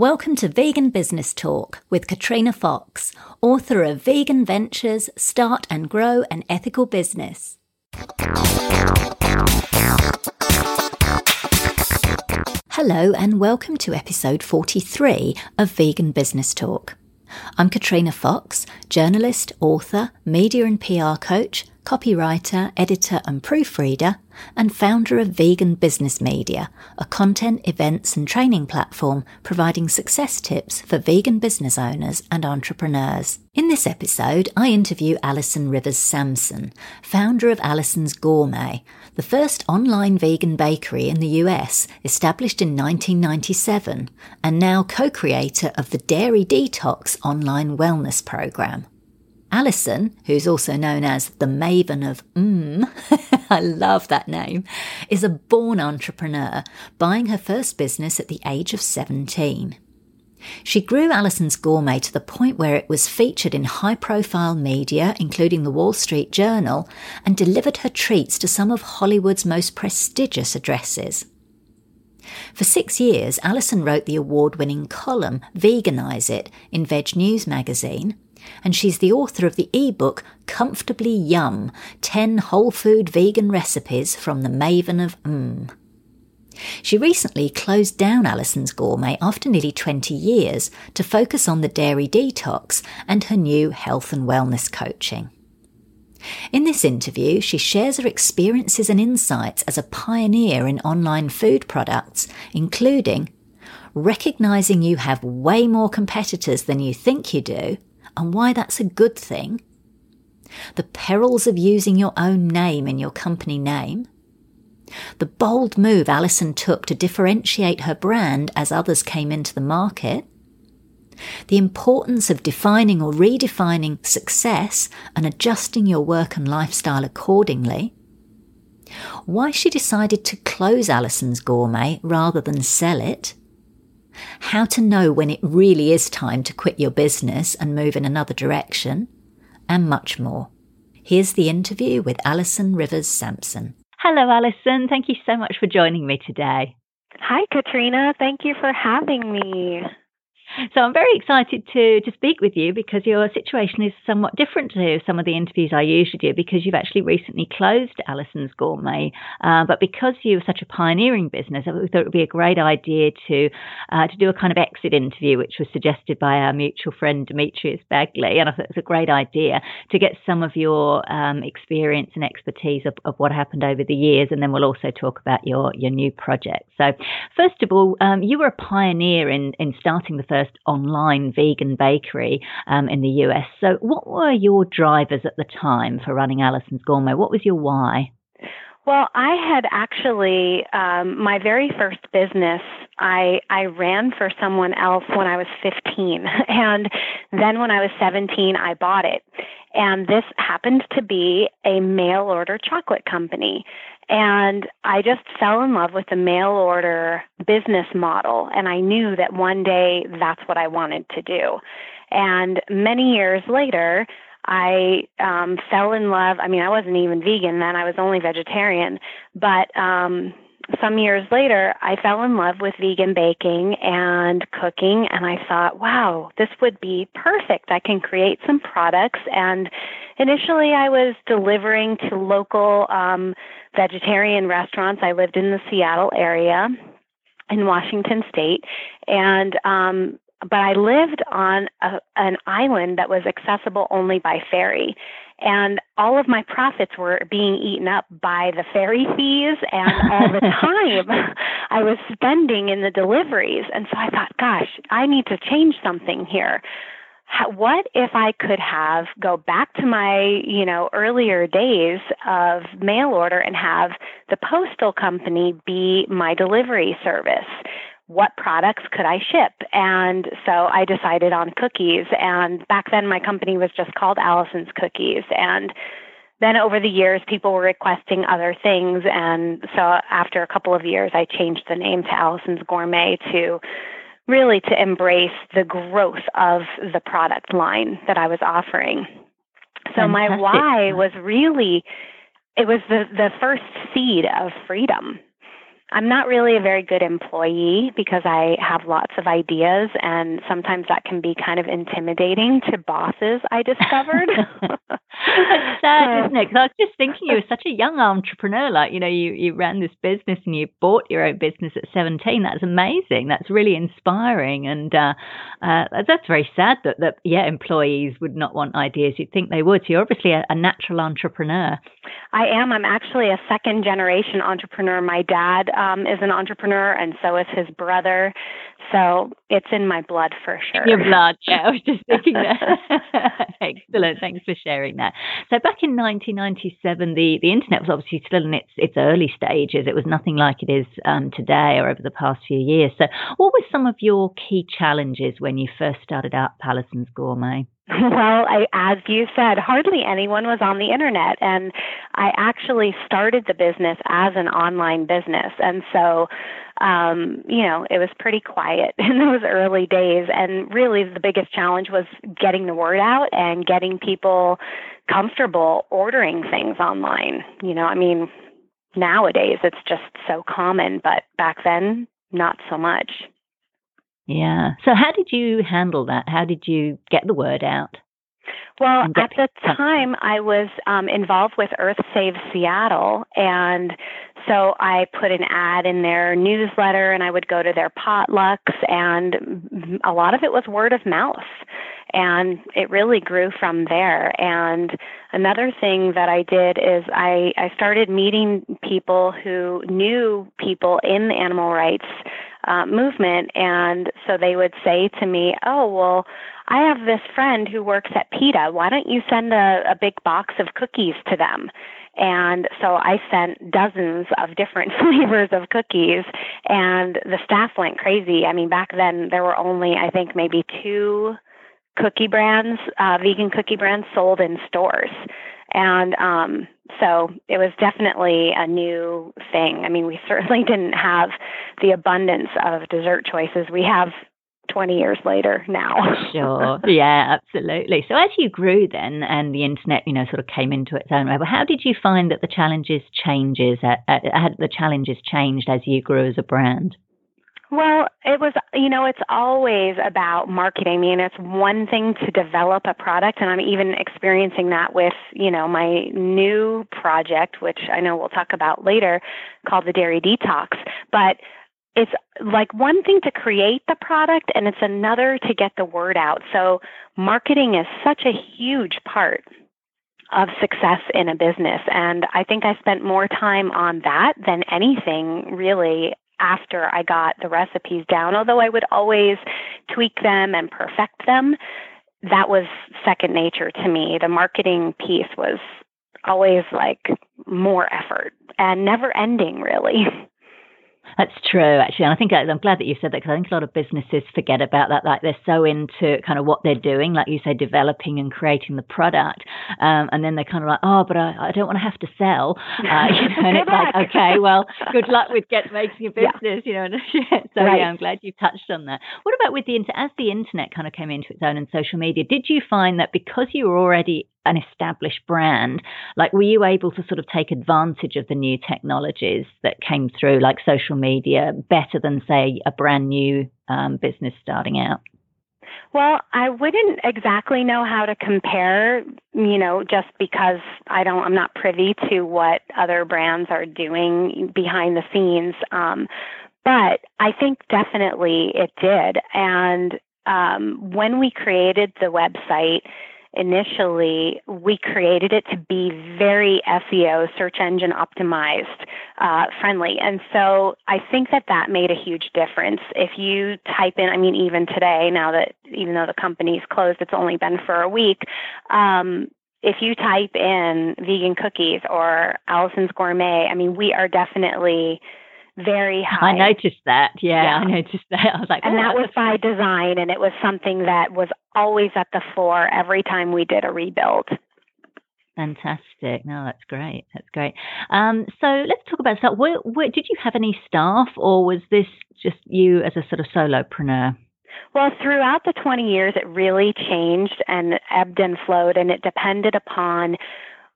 Welcome to Vegan Business Talk with Katrina Fox, author of Vegan Ventures Start and Grow an Ethical Business. Hello, and welcome to episode 43 of Vegan Business Talk. I'm Katrina Fox, journalist, author, media and PR coach, copywriter, editor, and proofreader, and founder of Vegan Business Media, a content, events, and training platform providing success tips for vegan business owners and entrepreneurs. In this episode, I interview Alison Rivers Sampson, founder of Alison's Gourmet, the first online vegan bakery in the US, established in 1997, and now co creator of the Dairy Detox online wellness program. Alison, who's also known as the Maven of Mmm, I love that name, is a born entrepreneur, buying her first business at the age of 17. She grew Alison's Gourmet to the point where it was featured in high profile media, including the Wall Street Journal, and delivered her treats to some of Hollywood's most prestigious addresses. For six years, Alison wrote the award winning column Veganize It in VegNews magazine, and she's the author of the ebook Comfortably Yum 10 Whole Food Vegan Recipes from the Maven of Mmm. She recently closed down Alison's Gourmet after nearly 20 years to focus on the dairy detox and her new health and wellness coaching. In this interview, she shares her experiences and insights as a pioneer in online food products, including recognizing you have way more competitors than you think you do and why that's a good thing, the perils of using your own name in your company name, the bold move Alison took to differentiate her brand as others came into the market, the importance of defining or redefining success and adjusting your work and lifestyle accordingly, why she decided to close Alison's Gourmet rather than sell it, how to know when it really is time to quit your business and move in another direction, and much more. Here's the interview with Alison Rivers Sampson. Hello, Alison. Thank you so much for joining me today. Hi, Katrina. Thank you for having me. So I'm very excited to to speak with you because your situation is somewhat different to some of the interviews I usually do because you've actually recently closed Alison's Gourmet. Uh, but because you're such a pioneering business, I thought it would be a great idea to uh, to do a kind of exit interview, which was suggested by our mutual friend Demetrius Bagley, and I thought it was a great idea to get some of your um, experience and expertise of, of, what happened over the years, and then we'll also talk about your your new project. So, first of all, um, you were a pioneer in in starting the first first online vegan bakery um, in the US. So, what were your drivers at the time for running Alison's Gourmet? What was your why? Well, I had actually um, my very first business. I I ran for someone else when I was 15, and then when I was 17, I bought it. And this happened to be a mail order chocolate company. And I just fell in love with the mail order business model. And I knew that one day that's what I wanted to do. And many years later, I um, fell in love. I mean, I wasn't even vegan then, I was only vegetarian. But um, some years later, I fell in love with vegan baking and cooking. And I thought, wow, this would be perfect. I can create some products. And initially, I was delivering to local. Um, vegetarian restaurants. I lived in the Seattle area in Washington state and um but I lived on a, an island that was accessible only by ferry. And all of my profits were being eaten up by the ferry fees and all the time I was spending in the deliveries. And so I thought, gosh, I need to change something here what if I could have go back to my, you know, earlier days of mail order and have the postal company be my delivery service? What products could I ship? And so I decided on cookies. And back then my company was just called Alison's Cookies. And then over the years, people were requesting other things. And so after a couple of years, I changed the name to Alison's Gourmet to really to embrace the growth of the product line that I was offering. So Fantastic. my why was really it was the the first seed of freedom. I'm not really a very good employee because I have lots of ideas, and sometimes that can be kind of intimidating to bosses. I discovered. It's sad, isn't it? Because I was just thinking you were such a young entrepreneur. Like you know, you you ran this business and you bought your own business at 17. That's amazing. That's really inspiring, and uh, uh, that's very sad that that yeah, employees would not want ideas. You'd think they would. So you're obviously a, a natural entrepreneur. I am. I'm actually a second generation entrepreneur. My dad um, is an entrepreneur, and so is his brother. So it's in my blood for sure. Your blood, yeah. I was just thinking that. Excellent. Thanks for sharing that. So back in 1997, the, the internet was obviously still in its, its early stages. It was nothing like it is um, today or over the past few years. So what were some of your key challenges when you first started out Pallison's Gourmet? Well, I, as you said, hardly anyone was on the internet. And I actually started the business as an online business. And so, um, you know, it was pretty quiet in those early days. And really, the biggest challenge was getting the word out and getting people comfortable ordering things online. You know, I mean, nowadays it's just so common, but back then, not so much. Yeah. So how did you handle that? How did you get the word out? Well, at the time, I was um, involved with Earth Save Seattle, and so I put an ad in their newsletter, and I would go to their potlucks, and a lot of it was word of mouth, and it really grew from there. And another thing that I did is I I started meeting people who knew people in the animal rights uh, movement. And so they would say to me, Oh, well, I have this friend who works at PETA. Why don't you send a, a big box of cookies to them? And so I sent dozens of different flavors of cookies, and the staff went crazy. I mean, back then there were only, I think, maybe two cookie brands, uh, vegan cookie brands sold in stores. And um, so it was definitely a new thing. I mean, we certainly didn't have the abundance of dessert choices we have 20 years later now. sure. Yeah, absolutely. So as you grew then and the internet, you know, sort of came into its own way, how did you find that the challenges changes at, had the challenges changed as you grew as a brand? Well, it was, you know, it's always about marketing. I mean, it's one thing to develop a product, and I'm even experiencing that with, you know, my new project, which I know we'll talk about later, called the Dairy Detox. But it's like one thing to create the product, and it's another to get the word out. So, marketing is such a huge part of success in a business. And I think I spent more time on that than anything really after I got the recipes down. Although I would always tweak them and perfect them, that was second nature to me. The marketing piece was always like more effort and never ending, really. That's true, actually. And I think I'm glad that you said that because I think a lot of businesses forget about that. Like they're so into kind of what they're doing, like you say, developing and creating the product. Um, and then they're kind of like, oh, but I, I don't want to have to sell. Uh, you know, and it's like, okay, well, good luck with get making a business, yeah. you know. so right. yeah, I'm glad you touched on that. What about with the? As the internet kind of came into its own and social media, did you find that because you were already an established brand, like were you able to sort of take advantage of the new technologies that came through, like social media, better than say a brand new um, business starting out? Well, I wouldn't exactly know how to compare, you know, just because I don't, I'm not privy to what other brands are doing behind the scenes. Um, but I think definitely it did. And um, when we created the website, initially, we created it to be very SEO, search engine optimized, uh, friendly. And so I think that that made a huge difference. If you type in, I mean, even today, now that even though the company's closed, it's only been for a week. Um, if you type in vegan cookies or Alison's Gourmet, I mean, we are definitely very high. I noticed that. Yeah, yeah, I noticed that. I was like, and that was by design, and it was something that was always at the fore every time we did a rebuild. Fantastic. No, that's great. That's great. Um, so let's talk about staff. Where, where, did you have any staff, or was this just you as a sort of solopreneur? Well, throughout the 20 years, it really changed and ebbed and flowed, and it depended upon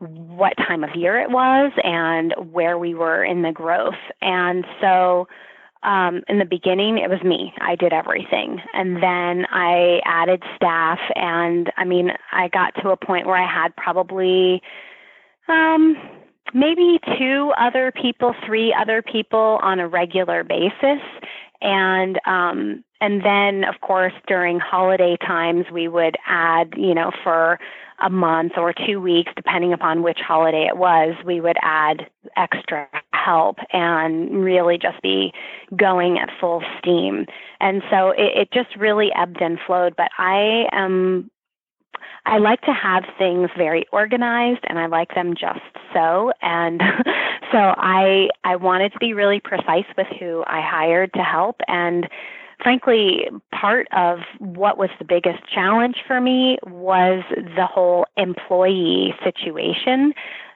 what time of year it was and where we were in the growth. And so um, in the beginning, it was me. I did everything. And then I added staff. And I mean, I got to a point where I had probably um, maybe two other people, three other people on a regular basis. And um, and then, of course, during holiday times, we would add, you know, for a month or two weeks, depending upon which holiday it was, we would add extra help and really just be going at full steam. And so it, it just really ebbed and flowed. But I am I like to have things very organized and I like them just so. And so I I wanted to be really precise with who I hired to help and frankly, part of what was the biggest challenge for me was the whole employee situation,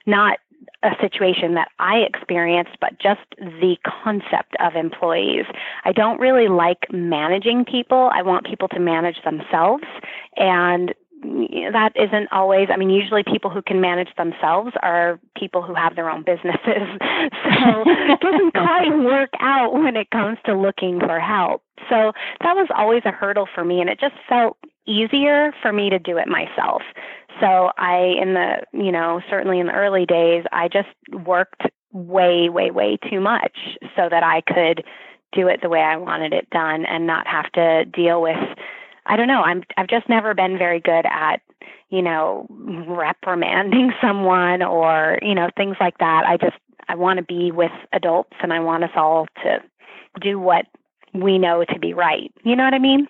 not a situation that I experienced, but just the concept of employees. I don't really like managing people. I want people to manage themselves. And that isn't always, I mean, usually people who can manage themselves are people who have their own businesses. so it doesn't quite work out when it comes to looking for help. So that was always a hurdle for me, and it just felt easier for me to do it myself. So I, in the, you know, certainly in the early days, I just worked way, way, way too much so that I could do it the way I wanted it done and not have to deal with I don't know. I'm I've just never been very good at, you know, reprimanding someone or, you know, things like that. I just I want to be with adults and I want us all to do what we know to be right. You know what I mean?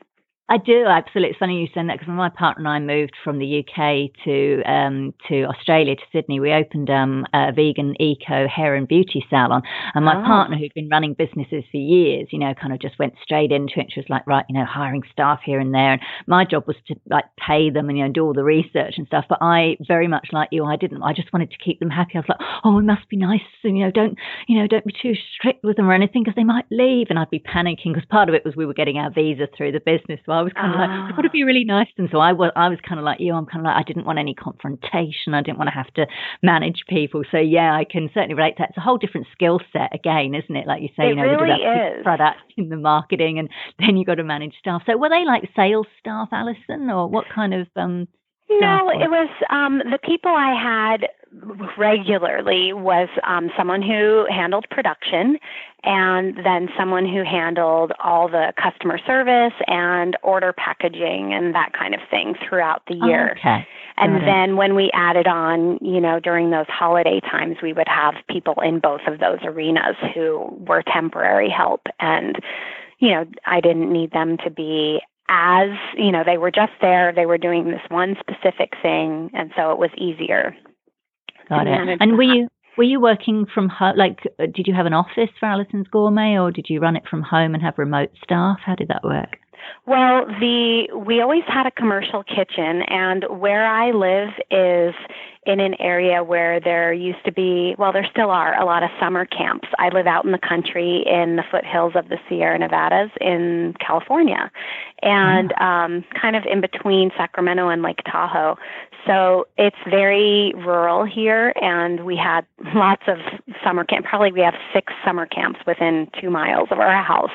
I do absolutely. It's funny you said that because my partner and I moved from the UK to um, to Australia to Sydney. We opened um, a vegan eco hair and beauty salon, and my oh. partner, who'd been running businesses for years, you know, kind of just went straight into it. She was like, right, you know, hiring staff here and there, and my job was to like pay them and you know do all the research and stuff. But I very much like you, I didn't. I just wanted to keep them happy. I was like, oh, it must be nice, and you know, don't you know, don't be too strict with them or anything because they might leave, and I'd be panicking because part of it was we were getting our visa through the business. Well, I was kind of like, it would be really nice. And so I was, I was kind of like you. I'm kind of like, I didn't want any confrontation. I didn't want to have to manage people. So yeah, I can certainly relate to that. It's a whole different skill set again, isn't it? Like you say, it you know, really is. product in the marketing, and then you've got to manage staff. So were they like sales staff, Alison, or what kind of um? No, it was um, the people I had regularly was um, someone who handled production and then someone who handled all the customer service and order packaging and that kind of thing throughout the year. okay. And Got then it. when we added on, you know, during those holiday times, we would have people in both of those arenas who were temporary help. And, you know, I didn't need them to be as, you know, they were just there, they were doing this one specific thing. And so it was easier. Got it. And were you were you working from home? Like, uh, did you have an office for Alison's Gourmet, or did you run it from home and have remote staff? How did that work? Well, the we always had a commercial kitchen, and where I live is in an area where there used to be, well, there still are a lot of summer camps. I live out in the country in the foothills of the Sierra Nevadas in California, and um, kind of in between Sacramento and Lake Tahoe. So it's very rural here, and we had lots of summer camp. Probably we have six summer camps within two miles of our house.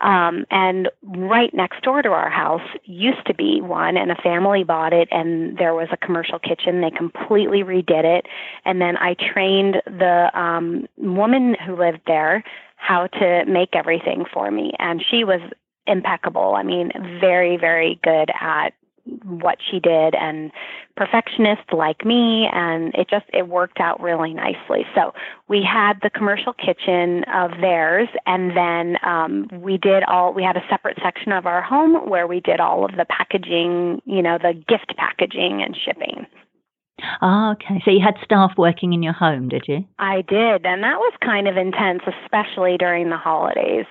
Um, and right next door to our house used to be one, and a family bought it, and there was a commercial kitchen. They completely redid it, and then I trained the um, woman who lived there how to make everything for me, and she was impeccable. I mean, very, very good at what she did and perfectionist like me and it just it worked out really nicely so we had the commercial kitchen of theirs and then um, we did all we had a separate section of our home where we did all of the packaging you know the gift packaging and shipping Ah, okay. So you had staff working in your home, did you? I did, and that was kind of intense, especially during the holidays.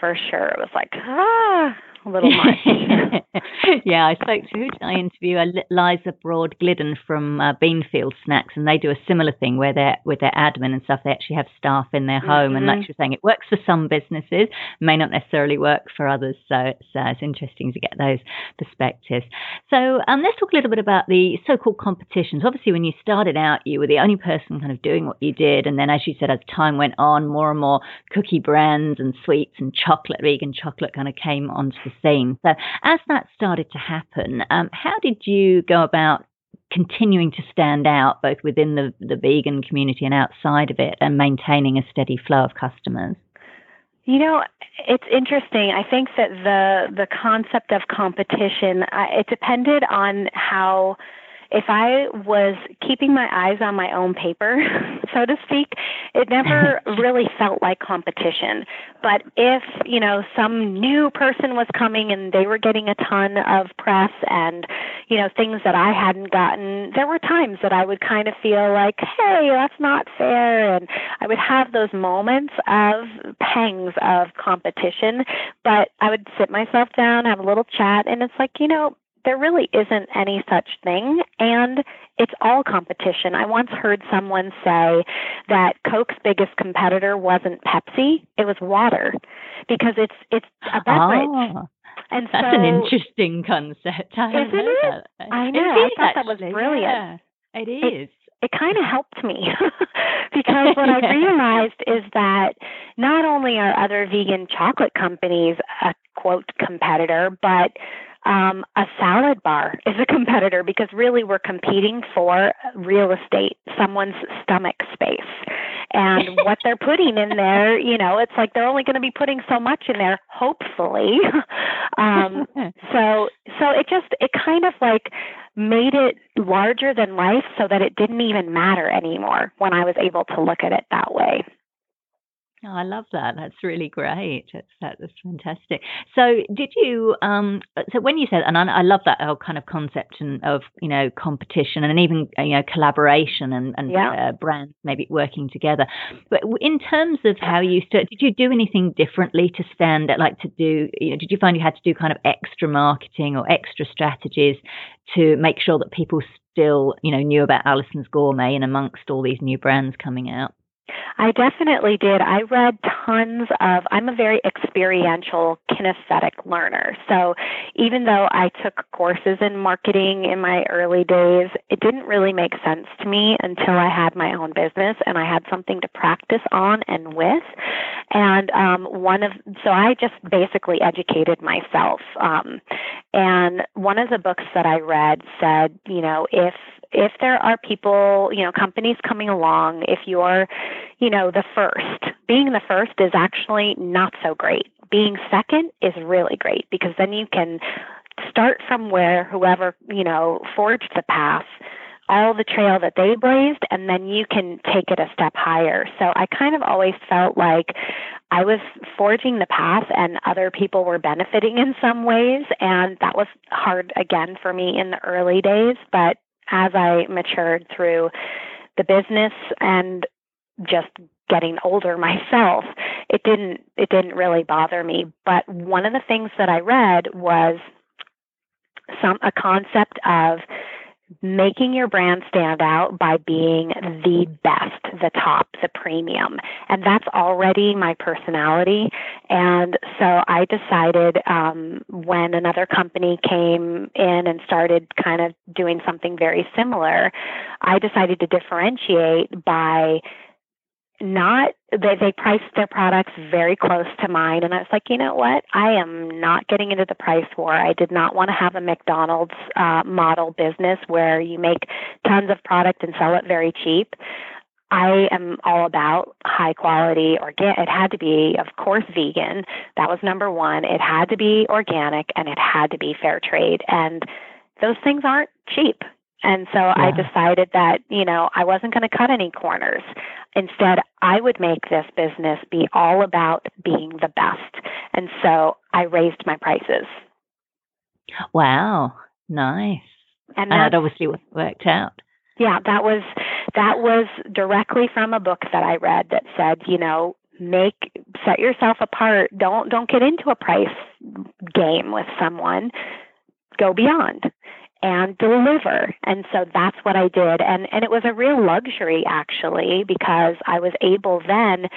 For sure, it was like ah, a little much. yeah, I spoke to who did I interview? Liza Broad Glidden from uh, Beanfield Snacks, and they do a similar thing where they're with their admin and stuff. They actually have staff in their home, mm-hmm. and like mm-hmm. she was saying, it works for some businesses, may not necessarily work for others. So it's uh, it's interesting to get those perspectives. So um, let's talk a little bit about the so-called competitions. Obviously, when you started out, you were the only person kind of doing what you did, and then as you said, as time went on, more and more cookie brands and sweets and chocolate, vegan chocolate, kind of came onto the So as that started to happen, um, how did you go about continuing to stand out both within the, the vegan community and outside of it and maintaining a steady flow of customers? You know, it's interesting. I think that the the concept of competition it depended on how if I was keeping my eyes on my own paper, so to speak, it never really felt like competition. But if, you know, some new person was coming and they were getting a ton of press and, you know, things that I hadn't gotten, there were times that I would kind of feel like, hey, that's not fair. And I would have those moments of pangs of competition. But I would sit myself down, have a little chat, and it's like, you know, there really isn't any such thing and it's all competition. I once heard someone say that Coke's biggest competitor wasn't Pepsi, it was water because it's it's a beverage. Oh. And That's so, an interesting concept. I isn't it? That. I know. I thought that was brilliant. Yeah, it is. It, it kind of helped me because what I realized is that not only are other vegan chocolate companies a quote competitor, but um, a salad bar is a competitor because really we're competing for real estate, someone's stomach space. And what they're putting in there, you know, it's like they're only going to be putting so much in there, hopefully. um, so, so it just, it kind of like made it larger than life so that it didn't even matter anymore when I was able to look at it that way. Oh, I love that. That's really great. That's that's fantastic. So, did you? Um, so when you said, and I, I love that whole kind of concept and of you know competition and even you know collaboration and, and yeah. uh, brands maybe working together. But in terms of how you started, did you do anything differently to stand out? Like to do? You know, did you find you had to do kind of extra marketing or extra strategies to make sure that people still you know knew about Alison's Gourmet and amongst all these new brands coming out? I definitely did. I read tons of, I'm a very experiential, kinesthetic learner. So even though I took courses in marketing in my early days, it didn't really make sense to me until I had my own business and I had something to practice on and with. And um, one of, so I just basically educated myself. Um, and one of the books that I read said, you know, if if there are people, you know, companies coming along, if you're, you know, the first, being the first is actually not so great. Being second is really great because then you can start from where whoever, you know, forged the path all the trail that they blazed and then you can take it a step higher. So I kind of always felt like I was forging the path and other people were benefiting in some ways and that was hard again for me in the early days, but as I matured through the business and just getting older myself, it didn't it didn't really bother me. But one of the things that I read was some a concept of making your brand stand out by being the best, the top, the premium. And that's already my personality. And so I decided um, when another company came in and started kind of doing something very similar, I decided to differentiate by not they they priced their products very close to mine and I was like, you know what? I am not getting into the price war. I did not want to have a McDonald's uh model business where you make tons of product and sell it very cheap. I am all about high quality organic. It had to be, of course, vegan. That was number one. It had to be organic and it had to be fair trade. And those things aren't cheap. And so yeah. I decided that, you know, I wasn't going to cut any corners. Instead, I would make this business be all about being the best. And so I raised my prices. Wow, nice. And, and that obviously worked out. Yeah, that was that was directly from a book that I read that said, you know, make set yourself apart. Don't don't get into a price game with someone go beyond and deliver. And so that's what I did. And, and it was a real luxury actually because I was able then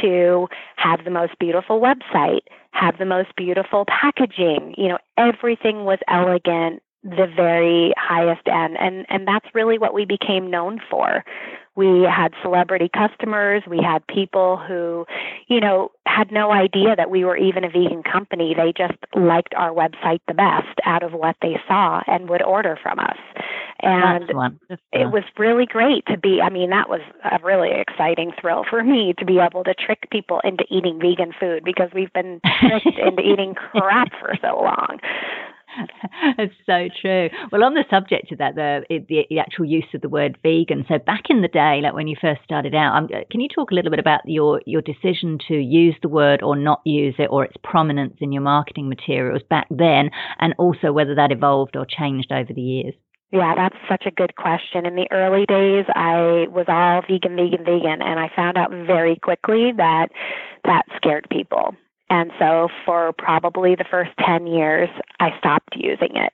to have the most beautiful website, have the most beautiful packaging. You know, everything was elegant, the very highest end. And, and that's really what we became known for. We had celebrity customers. We had people who, you know, had no idea that we were even a vegan company. They just liked our website the best out of what they saw and would order from us. And it uh, was really great to be, I mean, that was a really exciting thrill for me to be able to trick people into eating vegan food because we've been tricked into eating crap for so long. It's so true. Well, on the subject of that, the, the, the actual use of the word vegan. So back in the day, like when you first started out, um, can you talk a little bit about your your decision to use the word or not use it, or its prominence in your marketing materials back then, and also whether that evolved or changed over the years? Yeah, that's such a good question. In the early days, I was all vegan, vegan, vegan, and I found out very quickly that that scared people. And so for probably the first 10 years, I stopped using it.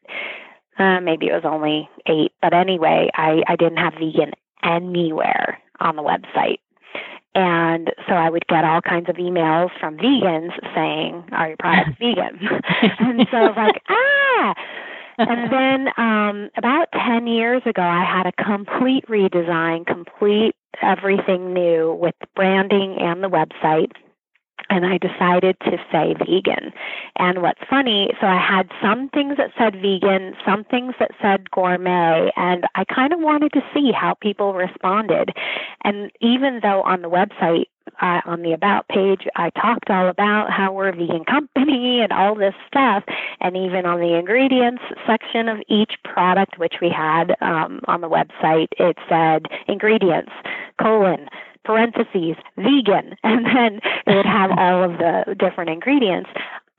Uh, maybe it was only eight, but anyway, I, I didn't have vegan anywhere on the website. And so I would get all kinds of emails from vegans saying, Are your products vegan? and so I was like, Ah! and then um, about 10 years ago, I had a complete redesign, complete everything new with branding and the website and I decided to say vegan. And what's funny, so I had some things that said vegan, some things that said gourmet, and I kind of wanted to see how people responded. And even though on the website, uh, on the about page, I talked all about how we're a vegan company and all this stuff. And even on the ingredients section of each product, which we had um, on the website, it said ingredients, colon, parentheses, vegan, and then it would have all of the different ingredients.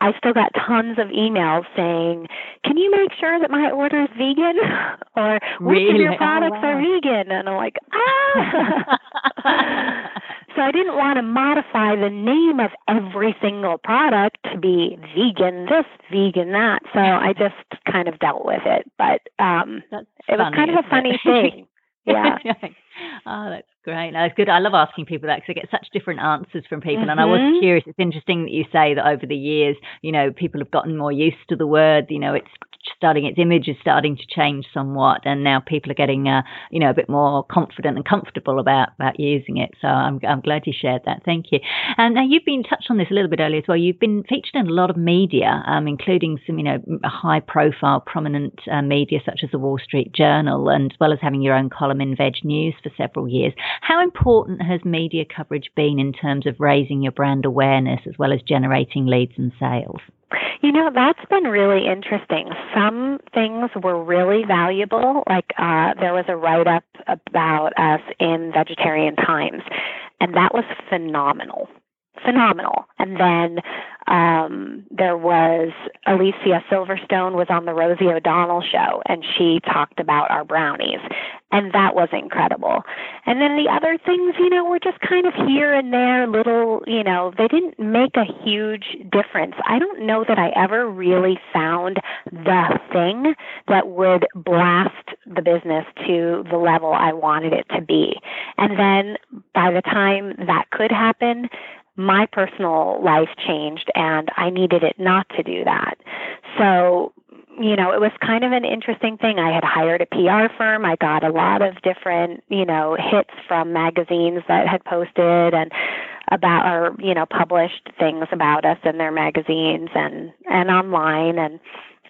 I still got tons of emails saying, "Can you make sure that my order is vegan?" or "Which really? of your oh, products oh, wow. are vegan?" And I'm like, ah. so I didn't want to modify the name of every single product to be vegan this, vegan that. So I just kind of dealt with it. But um, it was kind of a funny thing. Yeah. Oh, that's Great. No, it's good. I love asking people that because I get such different answers from people. Mm-hmm. And I was mm-hmm. curious. It's interesting that you say that over the years, you know, people have gotten more used to the word. You know, it's starting, its image is starting to change somewhat. And now people are getting, uh, you know, a bit more confident and comfortable about, about using it. So I'm, I'm glad you shared that. Thank you. And now you've been touched on this a little bit earlier as well. You've been featured in a lot of media, um, including some, you know, high profile, prominent uh, media such as the Wall Street Journal, and as well as having your own column in Veg News for several years. How important has media coverage been in terms of raising your brand awareness as well as generating leads and sales? You know, that's been really interesting. Some things were really valuable. Like uh, there was a write up about us in Vegetarian Times, and that was phenomenal phenomenal. And then um, there was Alicia Silverstone was on the Rosie O'Donnell show, and she talked about our brownies, and that was incredible. And then the other things, you know, were just kind of here and there, little, you know, they didn't make a huge difference. I don't know that I ever really found the thing that would blast the business to the level I wanted it to be. And then by the time that could happen, my personal life changed and I needed it not to do that. So, you know, it was kind of an interesting thing. I had hired a PR firm. I got a lot of different, you know, hits from magazines that had posted and about or, you know, published things about us in their magazines and and online and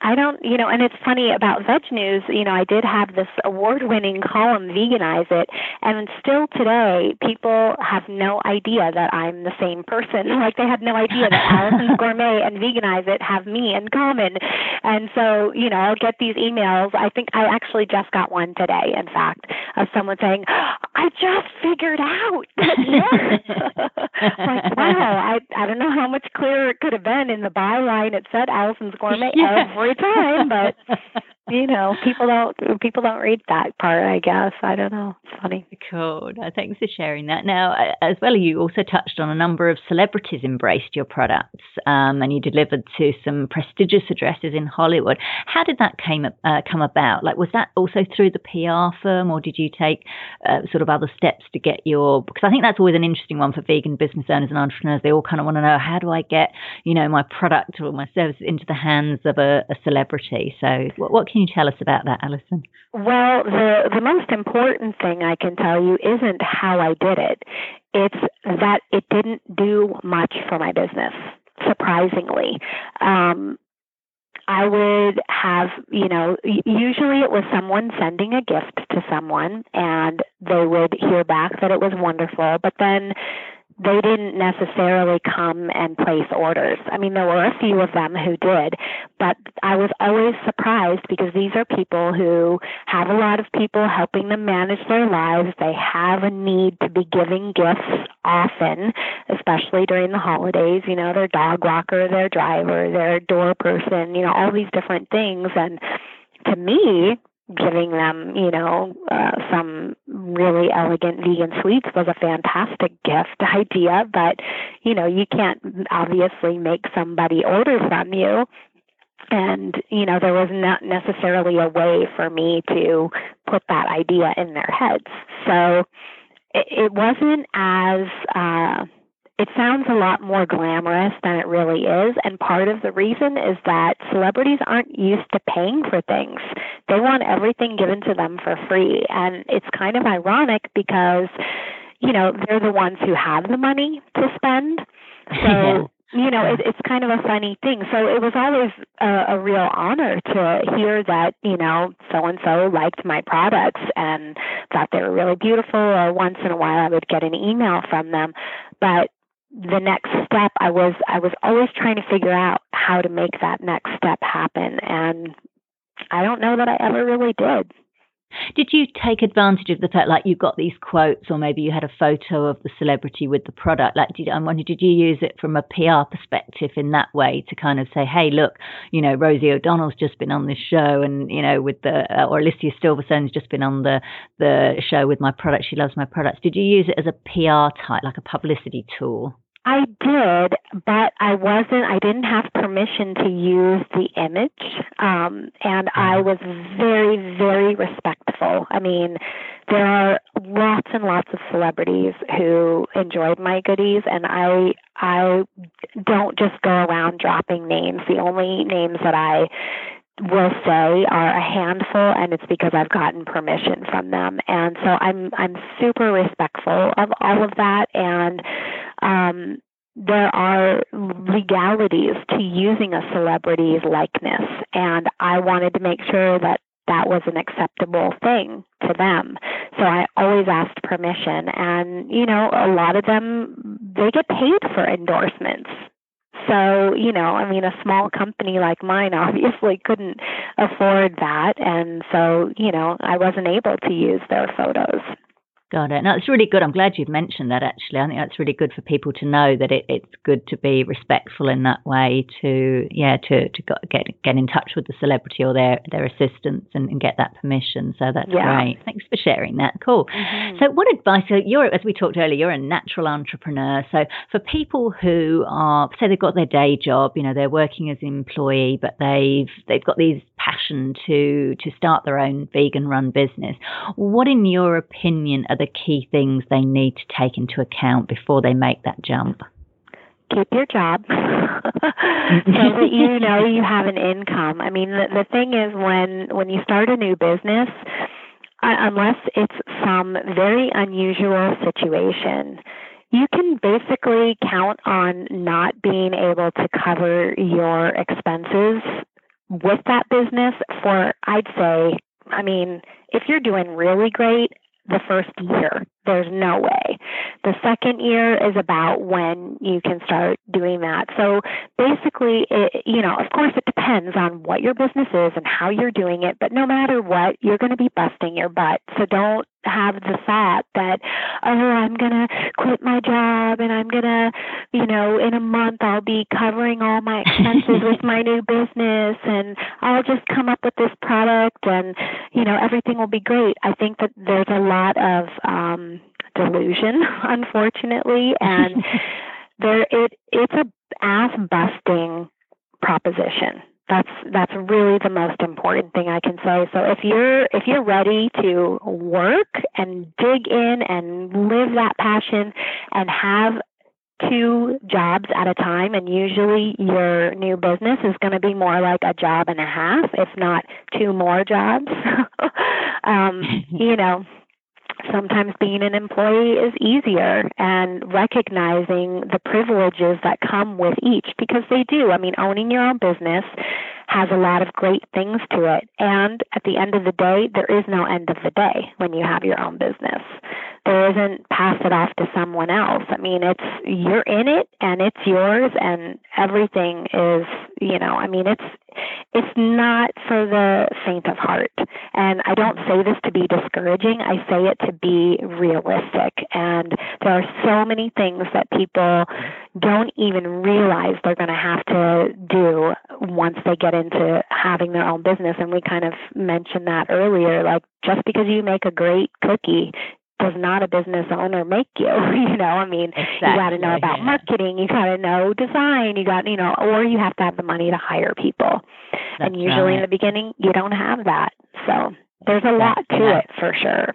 I don't, you know, and it's funny about VegNews, you know, I did have this award winning column, Veganize It, and still today, people have no idea that I'm the same person. Like, they have no idea that Alison's Gourmet and Veganize It have me in common. And so, you know, I'll get these emails. I think I actually just got one today, in fact, of someone saying, I just figured out. like, wow, I, I don't know how much clearer it could have been in the byline. It said Alison's Gourmet yeah. every time, but you know, people don't people don't read that part. I guess I don't know. It's funny. Cool. No, thanks for sharing that. Now, as well, you also touched on a number of celebrities embraced your products, um, and you delivered to some prestigious addresses in Hollywood. How did that came uh, come about? Like, was that also through the PR firm, or did you take uh, sort of other steps to get your? Because I think that's always an interesting one for vegan business owners and entrepreneurs. They all kind of want to know how do I get, you know, my product or my service into the hands of a, a celebrity. So, what, what can you tell us about that, Alison? Well, the the most important thing I can tell you isn't how I did it. It's that it didn't do much for my business. Surprisingly, um, I would have, you know, usually it was someone sending a gift to someone and they would hear back that it was wonderful, but then they didn't necessarily come and place orders. I mean, there were a few of them who did, but I was always surprised because these are people who have a lot of people helping them manage their lives. They have a need to be giving gifts often, especially during the holidays, you know, their dog walker, their driver, their door person, you know, all these different things. And to me, giving them, you know, uh, some really elegant vegan sweets was a fantastic gift idea, but, you know, you can't obviously make somebody order from you. And, you know, there was not necessarily a way for me to put that idea in their heads. So it, it wasn't as, uh, it sounds a lot more glamorous than it really is. And part of the reason is that celebrities aren't used to paying for things. They want everything given to them for free. And it's kind of ironic because, you know, they're the ones who have the money to spend. So, you know, it, it's kind of a funny thing. So it was always a, a real honor to hear that, you know, so and so liked my products and thought they were really beautiful. Or once in a while I would get an email from them. But the next step i was i was always trying to figure out how to make that next step happen and i don't know that i ever really did. Did you take advantage of the fact like you got these quotes or maybe you had a photo of the celebrity with the product? Like did i'm wondering did you use it from a pr perspective in that way to kind of say hey look you know rosie o'donnell's just been on this show and you know with the uh, or alicia silverstone's just been on the the show with my product. She loves my products. Did you use it as a pr type like a publicity tool I did, but I wasn't, I didn't have permission to use the image. Um, and I mm-hmm. was very, very respectful. I mean, there are lots and lots of celebrities who enjoyed my goodies and I I don't just go around dropping names. The only names that I will say are a handful and it's because I've gotten permission from them. And so I'm I'm super respectful of all of that and um there are legalities to using a celebrity's likeness and I wanted to make sure that that was an acceptable thing to them. So I always asked permission and you know a lot of them they get paid for endorsements so, you know, I mean, a small company like mine obviously couldn't afford that. And so, you know, I wasn't able to use their photos. Got it. No, it's really good. I'm glad you've mentioned that. Actually, I think that's really good for people to know that it, it's good to be respectful in that way. To yeah, to to get get in touch with the celebrity or their their assistants and, and get that permission. So that's yeah. great. Thanks for sharing that. Cool. Mm-hmm. So, what advice? So, you're as we talked earlier, you're a natural entrepreneur. So, for people who are say they've got their day job, you know, they're working as an employee, but they've they've got these passion to to start their own vegan run business. What, in your opinion, are the key things they need to take into account before they make that jump? Keep your job so that you know you have an income. I mean, the, the thing is when when you start a new business, uh, unless it's some very unusual situation, you can basically count on not being able to cover your expenses with that business for, I'd say, I mean, if you're doing really great, the first year. There's no way. The second year is about when you can start doing that. So basically, it, you know, of course, it depends on what your business is and how you're doing it. But no matter what, you're going to be busting your butt. So don't have the thought that, oh, I'm going to quit my job and I'm going to, you know, in a month I'll be covering all my expenses with my new business and I'll just come up with this product and, you know, everything will be great. I think that there's a lot of um, delusion, unfortunately, and there it it's a ass busting proposition that's that's really the most important thing I can say. So if you're if you're ready to work and dig in and live that passion and have two jobs at a time and usually your new business is going to be more like a job and a half if not two more jobs um you know sometimes being an employee is easier and recognizing the privileges that come with each because they do. I mean, owning your own business has a lot of great things to it. And at the end of the day, there is no end of the day when you have your own business. There isn't pass it off to someone else. I mean, it's you're in it and it's yours and everything is, you know, I mean, it's it's not for the faint of heart. And I don't say this to be discouraging. I say it to be realistic. And there are so many things that people don't even realize they're going to have to do once they get into having their own business. And we kind of mentioned that earlier. Like, just because you make a great cookie does not a business owner make you. you know, I mean, exactly. you got to know about yeah. marketing, you got to know design, you got, you know, or you have to have the money to hire people. That's and usually right. in the beginning, you don't have that. So there's a lot to it for sure.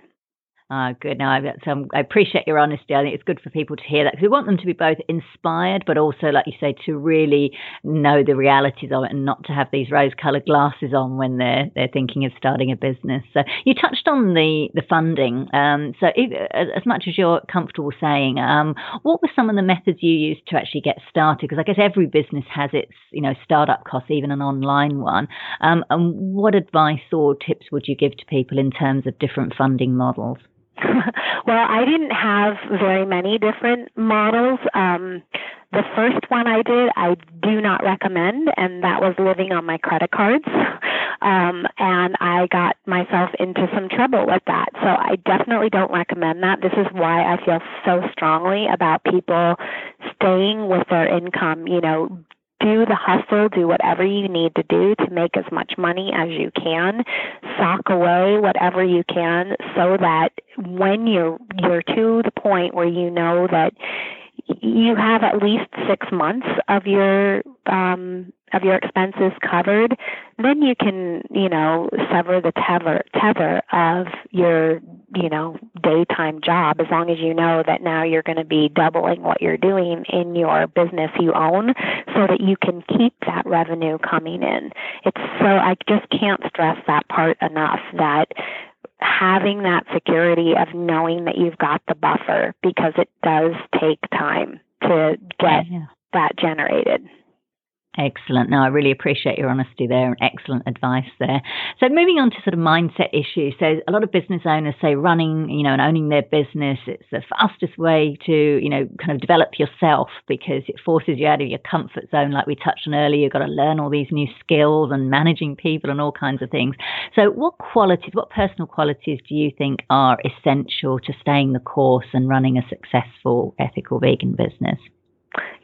Ah, good. Now, I, so I appreciate your honesty. I think it's good for people to hear that because we want them to be both inspired, but also, like you say, to really know the realities of it and not to have these rose-coloured glasses on when they're they're thinking of starting a business. So you touched on the the funding. Um, so if, as much as you're comfortable saying, um, what were some of the methods you used to actually get started? Because I guess every business has its you know startup costs, even an online one. Um, and what advice or tips would you give to people in terms of different funding models? well, I didn't have very many different models. Um, the first one I did, I do not recommend, and that was living on my credit cards. Um, and I got myself into some trouble with that. So I definitely don't recommend that. This is why I feel so strongly about people staying with their income, you know, do the hustle, do whatever you need to do to make as much money as you can, sock away whatever you can so that when you're you're to the point where you know that you have at least six months of your um, of your expenses covered, then you can, you know, sever the tether tether of your, you know, daytime job as long as you know that now you're going to be doubling what you're doing in your business you own so that you can keep that revenue coming in. It's so I just can't stress that part enough that having that security of knowing that you've got the buffer because it does take time to get yeah. that generated. Excellent. No, I really appreciate your honesty there and excellent advice there. So moving on to sort of mindset issues. So a lot of business owners say running, you know, and owning their business, it's the fastest way to, you know, kind of develop yourself because it forces you out of your comfort zone like we touched on earlier. You've got to learn all these new skills and managing people and all kinds of things. So what qualities, what personal qualities do you think are essential to staying the course and running a successful ethical vegan business?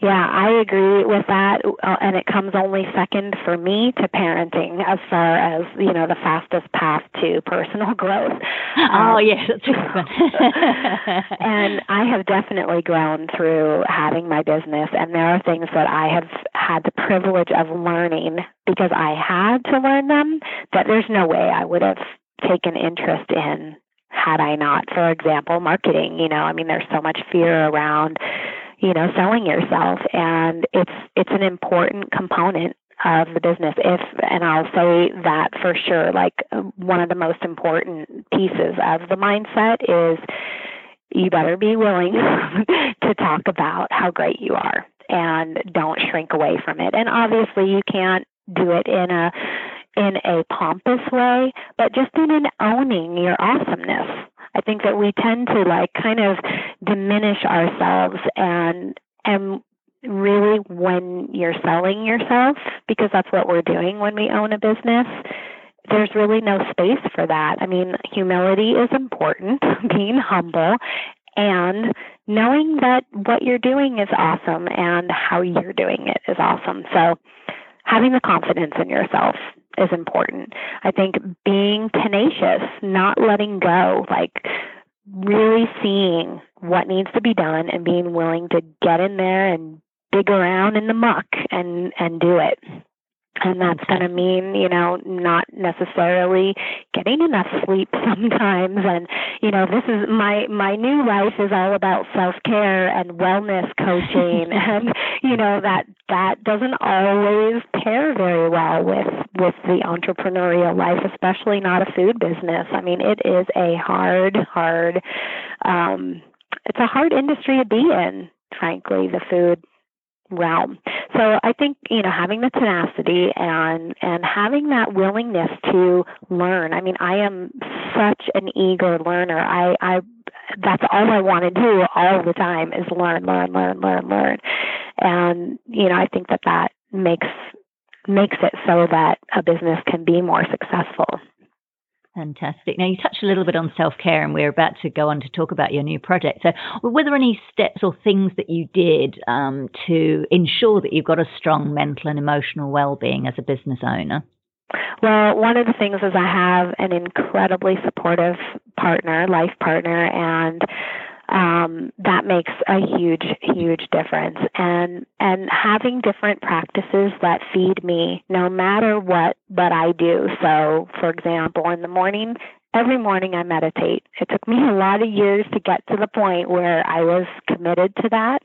Yeah, I agree with that, uh, and it comes only second for me to parenting as far as you know the fastest path to personal growth. Oh um, yes, that's and I have definitely grown through having my business, and there are things that I have had the privilege of learning because I had to learn them that there's no way I would have taken interest in had I not. For example, marketing. You know, I mean, there's so much fear around you know selling yourself and it's it's an important component of the business if and I'll say that for sure like one of the most important pieces of the mindset is you better be willing to talk about how great you are and don't shrink away from it. And obviously you can't do it in a in a pompous way but just in an owning your awesomeness I think that we tend to like kind of diminish ourselves and and really when you're selling yourself because that's what we're doing when we own a business there's really no space for that. I mean, humility is important, being humble, and knowing that what you're doing is awesome and how you're doing it is awesome. So, having the confidence in yourself is important. I think being tenacious, not letting go, like really seeing what needs to be done and being willing to get in there and dig around in the muck and and do it and that's going to mean you know not necessarily getting enough sleep sometimes. And you know this is my my new life is all about self care and wellness coaching. And you know that that doesn't always pair very well with with the entrepreneurial life especially not a food business. I mean it is a hard hard um it's a hard industry to be in frankly the food realm. So I think you know having the tenacity and and having that willingness to learn. I mean, I am such an eager learner. I I that's all I want to do all the time is learn, learn, learn, learn, learn. And you know, I think that that makes makes it so that a business can be more successful. Fantastic. Now, you touched a little bit on self care, and we're about to go on to talk about your new project. So, were there any steps or things that you did um, to ensure that you've got a strong mental and emotional well being as a business owner? Well, one of the things is I have an incredibly supportive partner, life partner, and um, that makes a huge, huge difference. And and having different practices that feed me, no matter what what I do. So, for example, in the morning, every morning I meditate. It took me a lot of years to get to the point where I was committed to that.